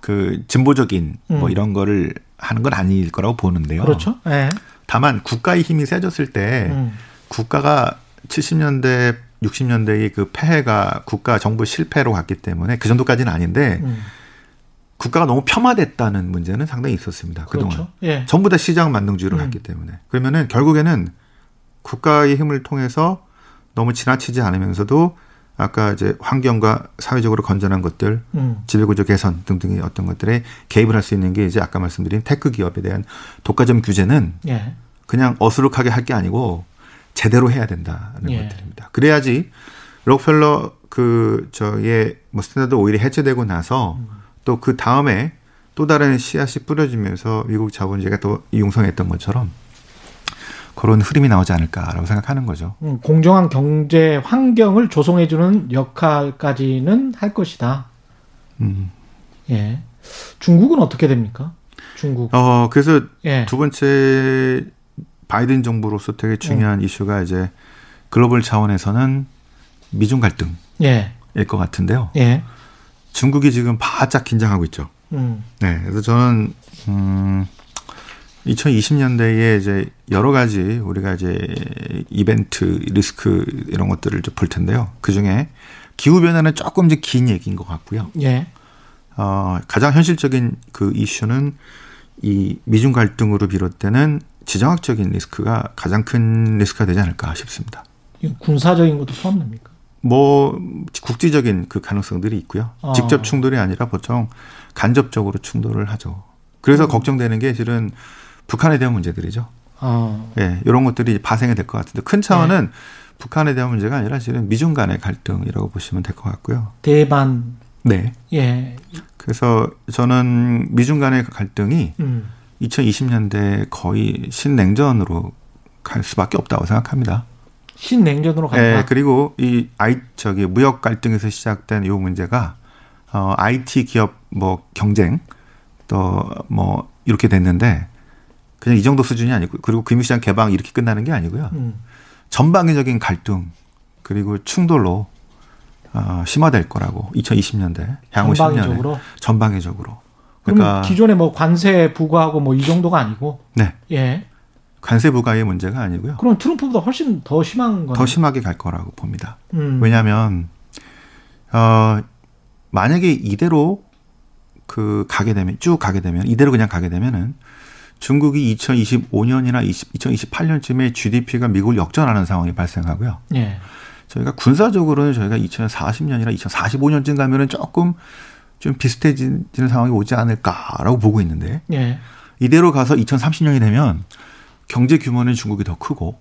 그 진보적인 뭐 음. 뭐 이런 거를 하는 건 아닐 거라고 보는데요. 그렇죠. 네. 다만 국가의 힘이 세졌을 때 음. 국가가 70년대 60년대의 그 폐해가 국가 정부 실패로 갔기 때문에 그 정도까지는 아닌데 음. 국가가 너무 폄하됐다는 문제는 상당히 있었습니다. 그렇죠. 그동안. 예. 전부 다 시장 만능주의로 음. 갔기 때문에. 그러면은 결국에는 국가의 힘을 통해서 너무 지나치지 않으면서도 아까 이제 환경과 사회적으로 건전한 것들, 음. 지배구조 개선 등등의 어떤 것들에 개입을 할 수 있는 게 이제 아까 말씀드린 tech 기업에 대한 독과점 규제는 예. 그냥 어수룩하게 할 게 아니고 제대로 해야 된다는 예. 것들입니다. 그래야지 록펠러 그 저의 뭐 스탠다드 오일이 해체되고 나서 음. 또그 다음에 또 다른 씨앗이 뿌려지면서 미국 자본주의가 또 융성했던 것처럼 그런 흐름이 나오지 않을까라고 생각하는 거죠. 음, 공정한 경제 환경을 조성해주는 역할까지는 할 것이다. 음. 예. 중국은 어떻게 됩니까? 중국. 어, 그래서 예. 두 번째 바이든 정부로서 되게 중요한 음. 이슈가 이제 글로벌 차원에서는 미중 갈등일 예. 것 같은데요. 예. 중국이 지금 바짝 긴장하고 있죠. 음. 네. 그래서 저는, 음, 2020년대에 이제 여러 가지 우리가 이제 이벤트 리스크 이런 것들을 볼 텐데요. 그 중에 기후 변화는 조금 이제 긴 얘기인 것 같고요. 예. 어, 가장 현실적인 그 이슈는 이 미중 갈등으로 비롯되는 지정학적인 리스크가 가장 큰 리스크가 되지 않을까 싶습니다. 군사적인 것도 포함됩니까? 뭐 국지적인 그 가능성들이 있고요. 아. 직접 충돌이 아니라 보통 간접적으로 충돌을 하죠. 그래서 음. 걱정되는 게 실은 북한에 대한 문제들이죠. 아. 예, 이런 것들이 파생이 될 것 같은데 큰 차원은 네. 북한에 대한 문제가 아니라 실은 미중 간의 갈등이라고 보시면 될 것 같고요. 대반. 네. 예. 그래서 저는 미중 간의 갈등이 음. 2020년대 거의 신냉전으로 갈 수밖에 없다고 생각합니다. 신냉전으로 간다. 네, 그리고 이 아이 저기 무역 갈등에서 시작된 이 문제가 어 IT 기업 뭐 경쟁 또 뭐 이렇게 됐는데 그냥 이 정도 수준이 아니고 그리고 금융시장 개방 이렇게 끝나는 게 아니고요. 음. 전방위적인 갈등 그리고 충돌로 어, 심화될 거라고 2020년대 향후 전방위적으로? 10년에 전방위적으로. 그러니까 기존에 뭐 관세 부과하고 뭐 이 정도가 아니고 네. 예. 관세 부과의 문제가 아니고요. 그럼 트럼프보다 훨씬 더 심한 거더 심하게 갈 거라고 봅니다. 음. 왜냐하면 어 만약에 이대로 그 가게 되면 쭉 가게 되면 이대로 그냥 가게 되면은 중국이 2025년이나 20, 2028년쯤에 GDP가 미국을 역전하는 상황이 발생하고요. 예. 저희가 군사적으로는 저희가 2040년이나 2045년쯤 가면은 조금 좀 비슷해지는 상황이 오지 않을까라고 보고 있는데 예. 이대로 가서 2030년이 되면 경제 규모는 중국이 더 크고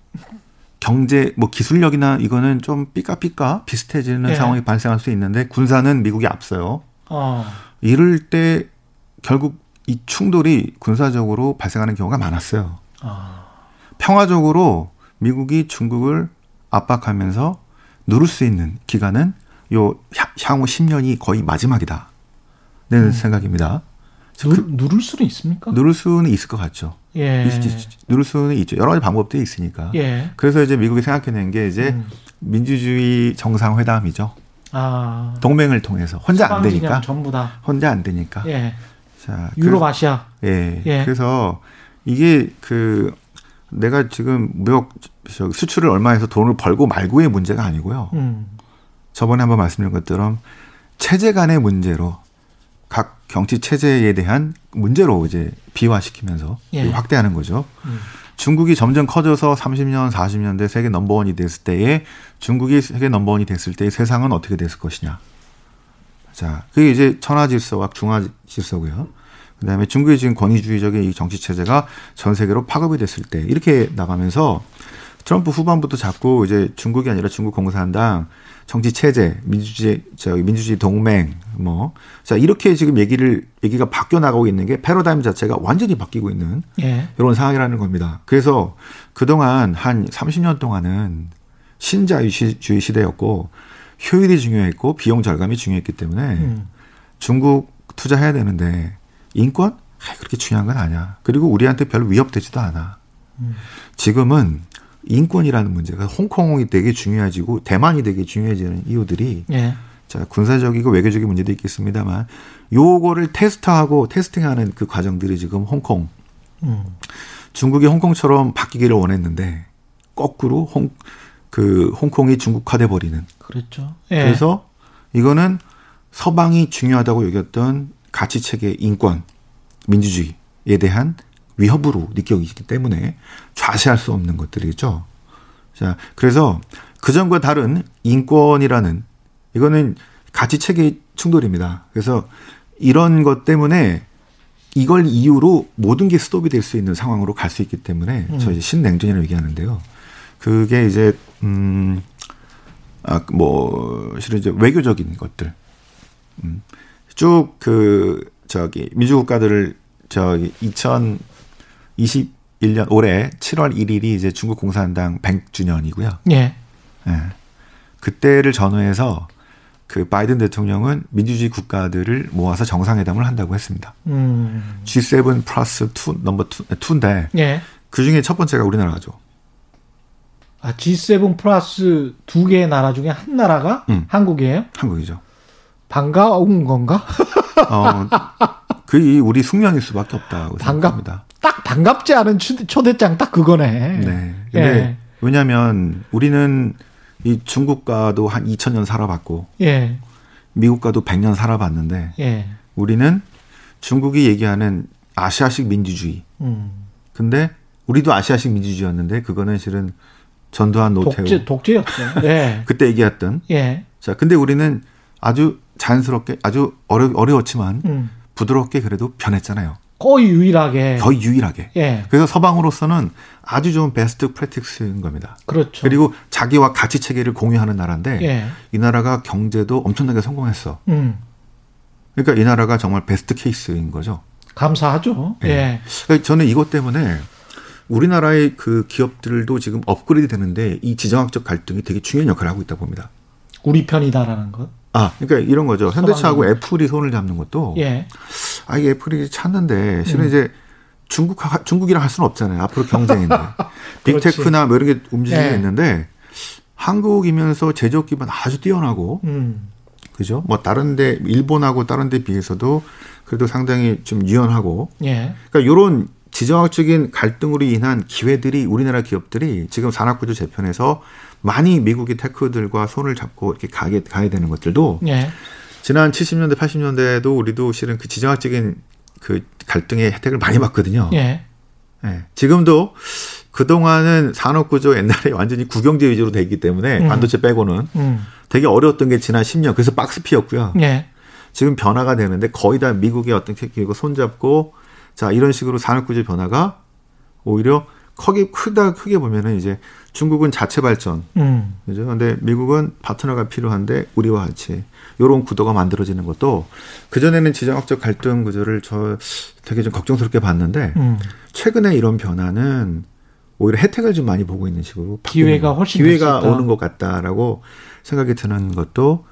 경제 뭐 기술력이나 이거는 좀 삐까삐까 비슷해지는 예. 상황이 발생할 수 있는데 군사는 미국이 앞서요. 어. 이럴 때 결국 이 충돌이 군사적으로 발생하는 경우가 많았어요. 어. 평화적으로 미국이 중국을 압박하면서 누를 수 있는 기간은 요 향후 10년이 거의 마지막이다. 는 음. 생각입니다. 누, 그, 누를 수는 있습니까? 누를 수는 있을 것 같죠. 예. 누를 수는 있죠. 여러 가지 방법들이 있으니까. 예. 그래서 이제 미국이 생각해낸 게 이제 음. 민주주의 정상회담이죠. 아. 동맹을 통해서 혼자 안 되니까. 전부 다. 혼자 안 되니까. 예. 자, 유럽 아시아. 예. 예. 그래서 이게 그 내가 지금 무역 수출을 얼마 해서 돈을 벌고 말고의 문제가 아니고요. 음. 저번에 한번 말씀드린 것처럼 체제 간의 문제로 각 경치 체제에 대한 문제로 이제 비화시키면서 예. 확대하는 거죠. 음. 중국이 점점 커져서 30년, 40년대 세계 넘버원이 됐을 때에 중국이 세계 넘버원이 됐을 때 세상은 어떻게 됐을 것이냐. 자, 그게 이제 천하 질서와 중화 질서고요. 그다음에 중국의 지금 권위주의적인 이 정치 체제가 전 세계로 파급이 됐을 때 이렇게 나가면서 트럼프 후반부터 자꾸 이제 중국이 아니라 중국 공산당 정치 체제, 민주주의 저 민주주의 동맹 뭐 자 이렇게 지금 얘기를 얘기가 바뀌어 나가고 있는 게 패러다임 자체가 완전히 바뀌고 있는 예. 이런 상황이라는 겁니다. 그래서 그동안 한 30년 동안은 신자유주의 시대였고 효율이 중요했고 비용 절감이 중요했기 때문에 음. 중국 투자해야 되는데 인권 그렇게 중요한 건 아니야. 그리고 우리한테 별로 위협되지도 않아. 음. 지금은 인권이라는 문제가 홍콩이 되게 중요해지고 대만이 되게 중요해지는 이유들이 예. 자 군사적이고 외교적인 문제도 있겠습니다만 요거를 테스트하고 테스팅하는 그 과정들이 지금 홍콩 음. 중국이 홍콩처럼 바뀌기를 원했는데 거꾸로 홍 그 홍콩이 중국화돼 버리는 그렇죠. 예. 그래서 이거는 서방이 중요하다고 여겼던 가치 체계 인권 민주주의에 대한 위협으로 느껴지기 때문에 좌시할 수 없는 것들이죠. 자, 그래서 그전과 다른 인권이라는 이거는 가치 체계 충돌입니다. 그래서 이런 것 때문에 이걸 이유로 모든 게 스톱이 될 수 있는 상황으로 갈 수 있기 때문에 음. 저희 신냉전이라고 얘기하는데요. 그게 이제 음, 아, 뭐, 실은 이제 외교적인 것들. 음, 쭉 그, 저기, 민주국가들을 저기 2021년 올해 7월 1일이 이제 중국 공산당 100주년이고요. 예. 예. 그때를 전후해서 그 바이든 대통령은 민주주의 국가들을 모아서 정상회담을 한다고 했습니다. 음. G7 플러스 2 넘버 2, 2인데 예. 그 중에 첫 번째가 우리나라죠. 아, G7 플러스 두 개의 나라 중에 한 나라가 음. 한국이에요? 한국이죠. 반가운 건가? 어, 그 우리 숙명일 수밖에 없다고 반갑, 생각합니다. 딱 반갑지 않은 초대장 딱 그거네. 네. 근데 예. 왜냐하면 우리는 이 중국과도 한 2000년 살아봤고, 예. 미국과도 100년 살아봤는데, 예. 우리는 중국이 얘기하는 아시아식 민주주의. 음. 근데 우리도 아시아식 민주주의였는데 그거는 실은 전두환 노태우 독재 독재였죠. 예. 그때 얘기했던. 예. 자, 근데 우리는 아주 자연스럽게 아주 어려 어려웠지만 음. 부드럽게 그래도 변했잖아요. 거의 유일하게. 거의 유일하게. 예. 그래서 서방으로서는 아주 좋은 best practice인 겁니다. 그렇죠. 그리고 자기와 가치 체계를 공유하는 나라인데 예. 이 나라가 경제도 엄청나게 성공했어. 음. 그러니까 이 나라가 정말 best case인 거죠. 감사하죠. 예. 예. 그러니까 저는 이것 때문에 우리나라의 그 기업들도 지금 업그레이드 되는데 이 지정학적 갈등이 되게 중요한 역할을 하고 있다 봅니다. 우리 편이다라는 것. 아, 그러니까 이런 거죠. 현대차하고 애플이 손을 잡는 것도 예. 아, 이게 애플이 찾는데 실은 음. 이제 중국 중국이랑 할 수는 없잖아요. 앞으로 경쟁인데 빅테크나 뭐 이런 게 움직이고 예. 있는데 한국이면서 제조업 기반 아주 뛰어나고 음. 그죠? 뭐 다른데 일본하고 다른데 비해서도 그래도 상당히 좀 유연하고 예. 그러니까 요런 지정학적인 갈등으로 인한 기회들이 우리나라 기업들이 지금 산업구조 재편에서 많이 미국의 테크들과 손을 잡고 이렇게 가게 가야 되는 것들도 예. 지난 70년대 80년대에도 우리도 실은 그 지정학적인 그 갈등의 혜택을 많이 받거든요. 예. 예. 지금도 그동안은 산업구조 옛날에 완전히 국영제 위주로 돼 있기 때문에 음. 반도체 빼고는 음. 되게 어려웠던 게 지난 10년 그래서 박스피였고요. 예. 지금 변화가 되는데 거의 다 미국의 어떤 테크닉을 손잡고 자 이런 식으로 산업구조 변화가 오히려 크게 크다 크게 보면은 이제 중국은 자체 발전, 음. 그죠? 근데 미국은 파트너가 필요한데 우리와 같이 요런 구도가 만들어지는 것도 그 전에는 지정학적 갈등 구조를 저 되게 좀 걱정스럽게 봤는데 음. 최근에 이런 변화는 오히려 혜택을 좀 많이 보고 있는 식으로 기회가 훨씬 기회가 오는 것 같다라고 생각이 드는 것도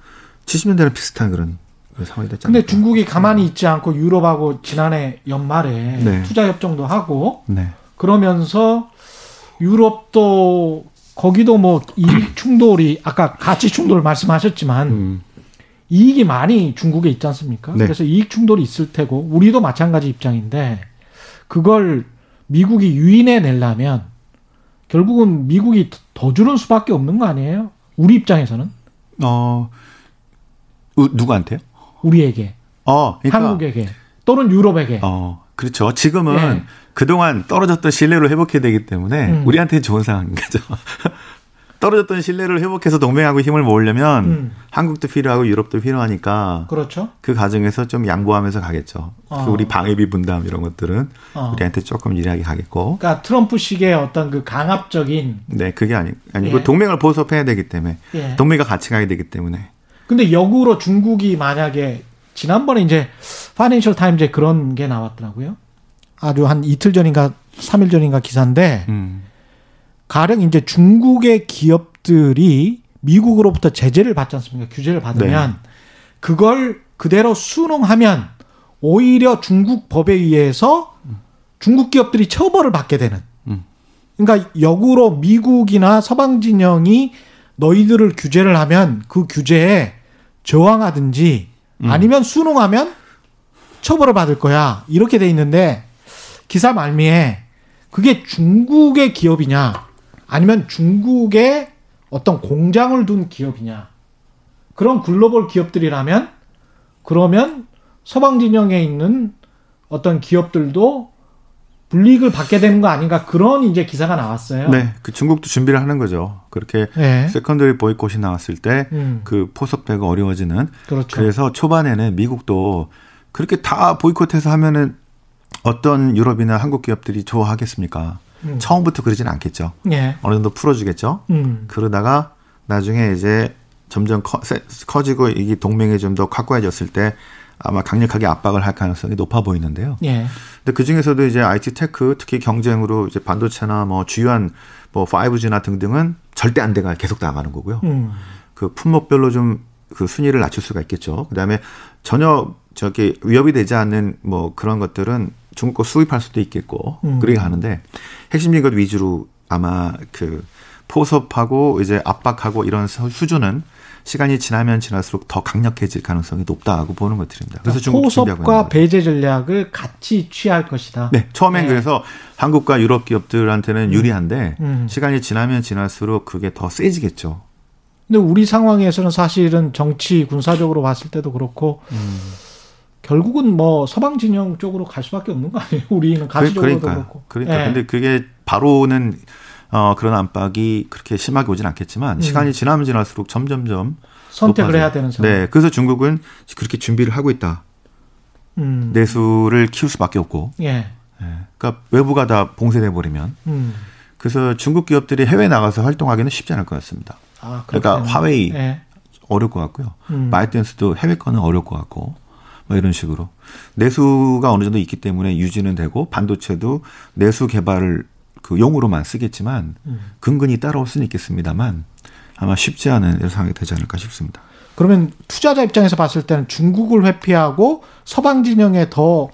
70년대랑 비슷한 그런 상황이 됐잖아요. 근데 중국이 가만히 있지 않고 유럽하고 지난해 연말에 네. 투자 협정도 하고 네. 그러면서 유럽도 거기도 뭐 이익 충돌이 아까 가치 충돌 말씀하셨지만 음. 이익이 많이 중국에 있지 않습니까? 네. 그래서 이익 충돌이 있을 테고 우리도 마찬가지 입장인데 그걸 미국이 유인해 내려면 결국은 미국이 더 주는 수밖에 없는 거 아니에요? 우리 입장에서는? 어 누구한테요? 우리에게. 어, 그러니까, 한국에게 또는 유럽에게. 어, 그렇죠. 지금은 네. 그동안 떨어졌던 신뢰를 회복해야 되기 때문에 음. 우리한테 좋은 상황인 거죠. 떨어졌던 신뢰를 회복해서 동맹하고 힘을 모으려면 음. 한국도 필요하고 유럽도 필요하니까 그렇죠. 그 과정에서 좀 양보하면서 가겠죠. 어. 그 우리 방위비 분담 이런 것들은 어. 우리한테 조금 유리하게 가겠고. 그러니까 트럼프식의 어떤 그 강압적인 네, 그게 아니 아니고 예. 동맹을 보섭해야 되기 때문에 예. 동맹과 같이 가야 되기 때문에. 근데 역으로 중국이 만약에 지난번에 이제 파이낸셜 타임즈에 그런 게 나왔더라고요. 아주 한 이틀 전인가 3일 전인가 기사인데 음. 가령 이제 중국의 기업들이 미국으로부터 제재를 받지 않습니까? 규제를 받으면 네. 그걸 그대로 순응하면 오히려 중국 법에 의해서 중국 기업들이 처벌을 받게 되는. 음. 그러니까 역으로 미국이나 서방 진영이 너희들을 규제를 하면 그 규제에 저항하든지 음. 아니면 순응하면 처벌을 받을 거야. 이렇게 돼 있는데 기사 말미에 그게 중국의 기업이냐 아니면 중국의 어떤 공장을 둔 기업이냐 그런 글로벌 기업들이라면 그러면 서방 진영에 있는 어떤 기업들도 불이익을 받게 되는 거 아닌가 그런 이제 기사가 나왔어요. 네, 그 중국도 준비를 하는 거죠. 그렇게 네. secondary boycott이 나왔을 때그 음. 그 포섭되고 어려워지는. 그렇죠. 그래서 초반에는 미국도 그렇게 다 보이콧해서 하면은 어떤 유럽이나 한국 기업들이 좋아하겠습니까? 음. 처음부터 그러지는 않겠죠. 예. 어느 정도 풀어주겠죠. 음. 그러다가 나중에 이제 점점 커, 커지고 이게 동맹이 좀 더 확고해졌을 때 아마 강력하게 압박을 할 가능성이 높아 보이는데요. 예. 근데 그 중에서도 이제 IT tech 특히 경쟁으로 이제 반도체나 뭐 주요한 뭐 5G나 등등은 절대 안 돼가 계속 나가는 거고요. 음. 그 품목별로 좀 그 순위를 낮출 수가 있겠죠. 그다음에 전혀 저기 위협이 되지 않는 뭐 그런 것들은 중국 거 수입할 수도 있겠고 음. 그렇게 가는데 핵심적인 것 위주로 아마 그 포섭하고 이제 압박하고 이런 수준은 시간이 지나면 지날수록 더 강력해질 가능성이 높다고 보는 것들입니다. 그래서 중국 포섭과 배제 전략을 같이 취할 것이다. 네, 처음엔 네. 그래서 한국과 유럽 기업들한테는 음. 유리한데 음. 시간이 지나면 지날수록 그게 더 세지겠죠. 근데 우리 상황에서는 사실은 정치 군사적으로 봤을 때도 그렇고 음. 결국은 뭐 서방 진영 쪽으로 갈 수밖에 없는 거 아니에요? 우리는 가치적으로도 그러니까, 그렇고. 그러니까 예. 근데 그게 바로는 어 그런 압박이 그렇게 심하게 오진 않겠지만 음. 시간이 지나면 지날수록 점점점 선택을 높아져. 해야 되는 상황. 네, 그래서 중국은 그렇게 준비를 하고 있다. 음. 내수를 키울 수밖에 없고. 예. 예. 그러니까 외부가 다 봉쇄돼 버리면. 음. 그래서 중국 기업들이 해외 나가서 활동하기는 쉽지 않을 것 같습니다. 아, 그러니까 화웨이 예. 어려울 것 같고요. 음. 마이댄스도 해외 거는 어려울 것 같고. 뭐 이런 식으로 내수가 어느 정도 있기 때문에 유지는 되고 반도체도 내수 개발을 그 용으로만 쓰겠지만 음. 근근히 따라올 수는 있겠습니다만 아마 쉽지 않은 상황이 되지 않을까 싶습니다. 그러면 투자자 입장에서 봤을 때는 중국을 회피하고 서방 진영에 더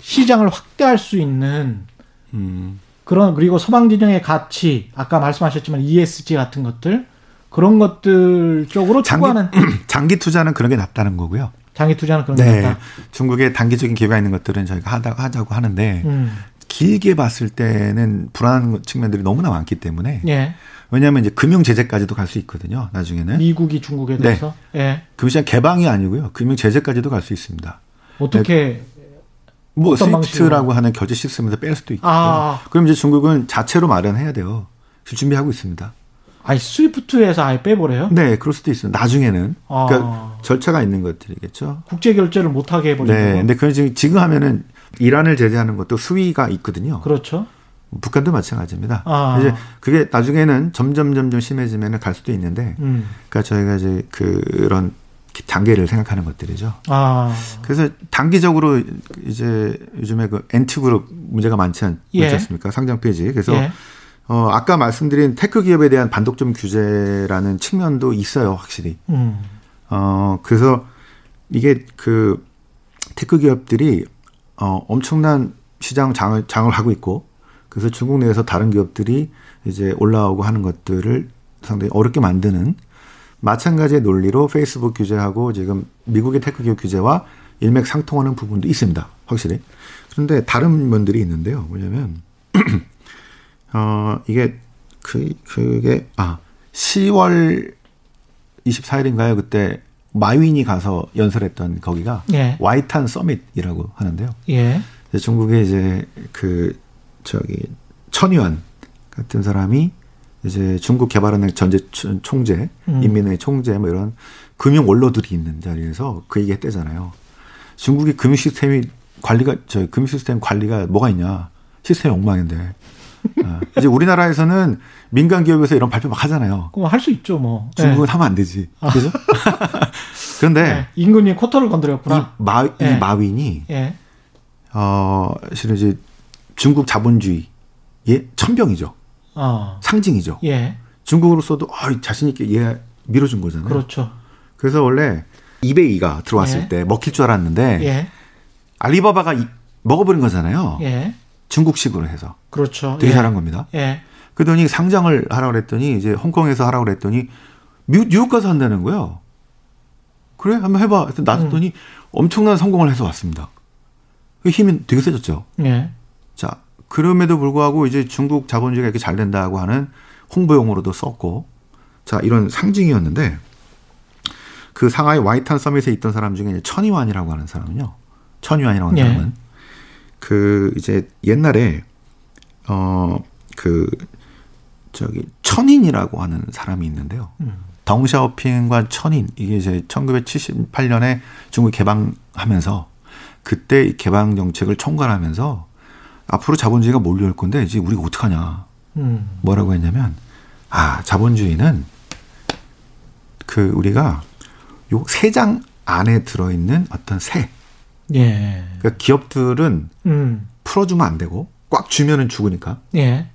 시장을 확대할 수 있는 음. 그런 그리고 서방 진영의 가치 아까 말씀하셨지만 ESG 같은 것들 그런 것들 쪽으로 추구하는 장기, 장기 투자는 그런 게 낫다는 거고요. 장기 투자는 그런 네. 거다. 중국의 단기적인 기회가 있는 것들은 저희가 하다 하자고 하는데 음. 길게 봤을 때는 불안한 측면들이 너무나 많기 때문에 예. 왜냐하면 이제 금융 제재까지도 갈 수 있거든요. 나중에는 미국이 중국에 네. 대해서 네. 예. 금융시장 개방이 아니고요. 금융 제재까지도 갈 수 있습니다. 어떻게 뭐 스위프트라고 하는 결제 시스템에서 뺄 수도 있고 아. 그럼 이제 중국은 자체로 마련해야 돼요. 준비하고 있습니다. 아니 스위프트에서 아예 빼버려요? 네, 그럴 수도 있어요. 나중에는 아. 그러니까 절차가 있는 것들이겠죠. 국제 결제를 못 하게 해버리는 네, 근데 그 지금 지금 하면은 이란을 제재하는 것도 수위가 있거든요. 그렇죠. 북한도 마찬가지입니다. 아. 이제 그게 나중에는 점점 점점 심해지면 갈 수도 있는데, 음. 그러니까 저희가 이제 그런 단계를 생각하는 것들이죠. 아. 그래서 단기적으로 이제 요즘에 그 앤트그룹 문제가 많지, 않, 예. 지 않습니까? 상장 폐지. 그래서 예. 어, 아까 말씀드린 tech 기업에 대한 반독점 규제라는 측면도 있어요, 확실히. 음. 어, 그래서 이게 그 tech 기업들이 어, 엄청난 시장 장악을, 장악을 하고 있고 그래서 중국 내에서 다른 기업들이 이제 올라오고 하는 것들을 상당히 어렵게 만드는 마찬가지의 논리로 페이스북 규제하고 지금 미국의 tech 기업 규제와 일맥상통하는 부분도 있습니다. 확실히. 그런데 다른 면들이 있는데요. 뭐냐면 어, 이게, 그, 그게, 아, 10월 24일인가요? 그때 마윈이 가서 연설했던 거기가 예. 와이탄 서밋이라고 하는데요. 예. 중국에 이제 그, 저기, 천유안 같은 사람이 이제 중국 개발은행 전제 총재, 음. 인민의 총재 뭐 이런 금융 원로들이 있는 자리에서 그 얘기 했대잖아요. 중국의 금융 시스템이 관리가 저 금융 시스템 관리가 뭐가 있냐? 시스템이 엉망인데. 어. 이제 우리나라에서는 민간 기업에서 이런 발표 막 하잖아요. 그럼 할 수 있죠, 뭐. 중국은 네. 하면 안 되지. 아. 그죠? 그런데 네. 임금님 코터를 건드렸구나. 이, 마, 네. 이 마윈이 네. 어, 실은 이제 중국 자본주의의 천병이죠. 어. 상징이죠. 예. 중국으로서도 아, 자신 있게 얘 밀어준 거잖아요. 그렇죠. 그래서 원래 이베이가 들어왔을 예. 때 먹힐 줄 알았는데 예. 알리바바가 이, 먹어버린 거잖아요. 예. 중국식으로 해서. 그렇죠. 되게 예. 잘한 겁니다. 예. 그러더니 상장을 하라고 그랬더니 이제 홍콩에서 하라고 그랬더니 미 뉴욕 가서 한다는 거예요. 그래 한번 해봐. 그래서 놔뒀더니 음. 엄청난 성공을 해서 왔습니다. 그 힘이 되게 세졌죠. 예. 자 그럼에도 불구하고 이제 중국 자본주의가 이렇게 잘 된다고 하는 홍보용으로도 썼고 자 이런 상징이었는데 그 상하이 와이탄 서밋에 있던 사람 중에 천이완이라고 하는 사람은요. 천이완이라고 하는 예. 사람은 그 이제 옛날에 어그 저기 천인이라고 하는 사람이 있는데요. 음. 덩샤오핑과 천인 이게 이제 1978년에 중국 개방하면서 그때 개방 정책을 총괄하면서 앞으로 자본주의가 몰려올 건데 이제 우리가 어떡 하냐. 음. 뭐라고 했냐면 아, 자본주의는 그 우리가 요 세 장 안에 들어 있는 어떤 새 예. 그러니까 기업들은 음. 풀어주면 안 되고 꽉 주면은 죽으니까. 예.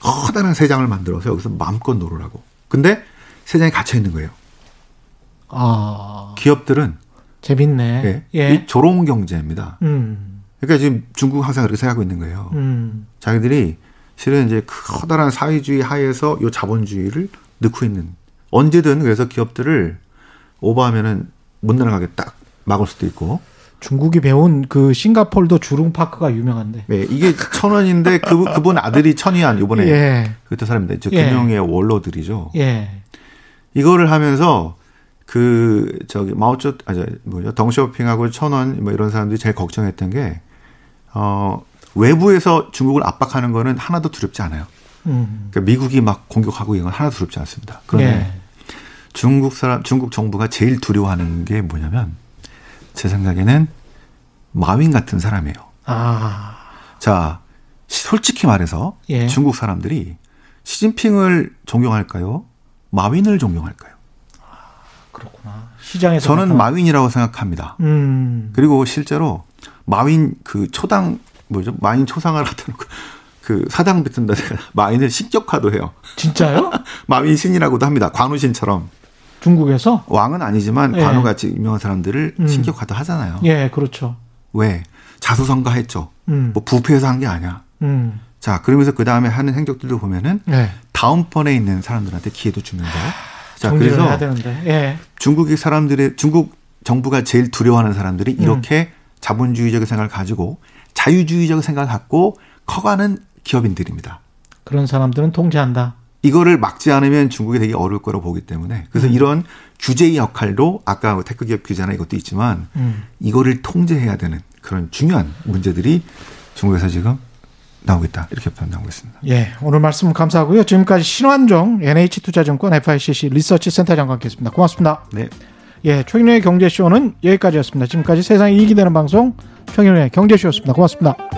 커다란 세 장을 만들어서 여기서 마음껏 놀으라고. 근데 세 장이 갇혀 있는 거예요. 아. 기업들은 재밌네. 예. 예. 이 조롱 경제입니다. 음. 그러니까 지금 중국 항상 그렇게 생각하고 있는 거예요. 음. 자기들이 실은 이제 커다란 사회주의 하에서 이 자본주의를 넣고 있는 언제든 그래서 기업들을 오버하면은 못 날아가게 딱 막을 수도 있고 중국이 배운 그 싱가폴도 주룽 파크가 유명한데. 네, 이게 천 원인데 그 그분 아들이 천이안 이번에 예. 그때 사람인데 저 예. 금융의 원로들이죠. 예. 이거를 하면서 그 저기 마오쩌 아저 뭐죠 덩쇼핑하고 천원 뭐 이런 사람들이 제일 걱정했던 게 어, 외부에서 중국을 압박하는 거는 하나도 두렵지 않아요. 음. 그러니까 미국이 막 공격하고 이건 하나도 두렵지 않습니다. 그런데 예. 중국 사람 중국 정부가 제일 두려워하는 게 뭐냐면 제 생각에는 마윈 같은 사람이에요. 아. 자, 솔직히 말해서 예. 중국 사람들이 시진핑을 존경할까요? 마윈을 존경할까요? 아, 그렇구나. 시장에서 저는. 마윈이라고 생각합니다. 음. 그리고 실제로 마윈 그 초당 뭐죠? 마윈 초상을 갖다 놓고 그 사당 뱉은다 마윈을 신격화도 해요. 진짜요? 마윈 신이라고도 합니다. 관우신처럼. 중국에서 왕은 아니지만 예. 관우같이 유명한 사람들을 음. 신격화도 하잖아요. 예, 그렇죠. 왜 자수성가했죠. 음. 뭐 부패해서 한 게 아니야. 음. 자 그러면서 그 다음에 하는 행적들도 보면은 예. 다음번에 있는 사람들한테 기회도 주면서 자 그래서 예. 중국의 사람들의 중국 정부가 제일 두려워하는 사람들이 음. 이렇게 자본주의적 생각을 가지고 자유주의적 생각을 갖고 커가는 기업인들입니다. 그런 사람들은 통제한다. 이거를 막지 않으면 중국이 되게 어려울 거라고 보기 때문에 그래서 음. 이런 규제의 역할도 아까 뭐 tech 기업 규제나 이것도 있지만 음. 이거를 통제해야 되는 그런 중요한 문제들이 중국에서 지금 나오고 있다 이렇게 판단하고 있습니다. 예, 오늘 말씀 감사하고요. 지금까지 신환종 NH투자증권 FICC 리서치 센터장과 함께했습니다. 고맙습니다. 네. 예, 최경련의 경제쇼는 여기까지였습니다. 지금까지 세상이 이익이 되는 방송 최경련의 경제쇼였습니다. 고맙습니다.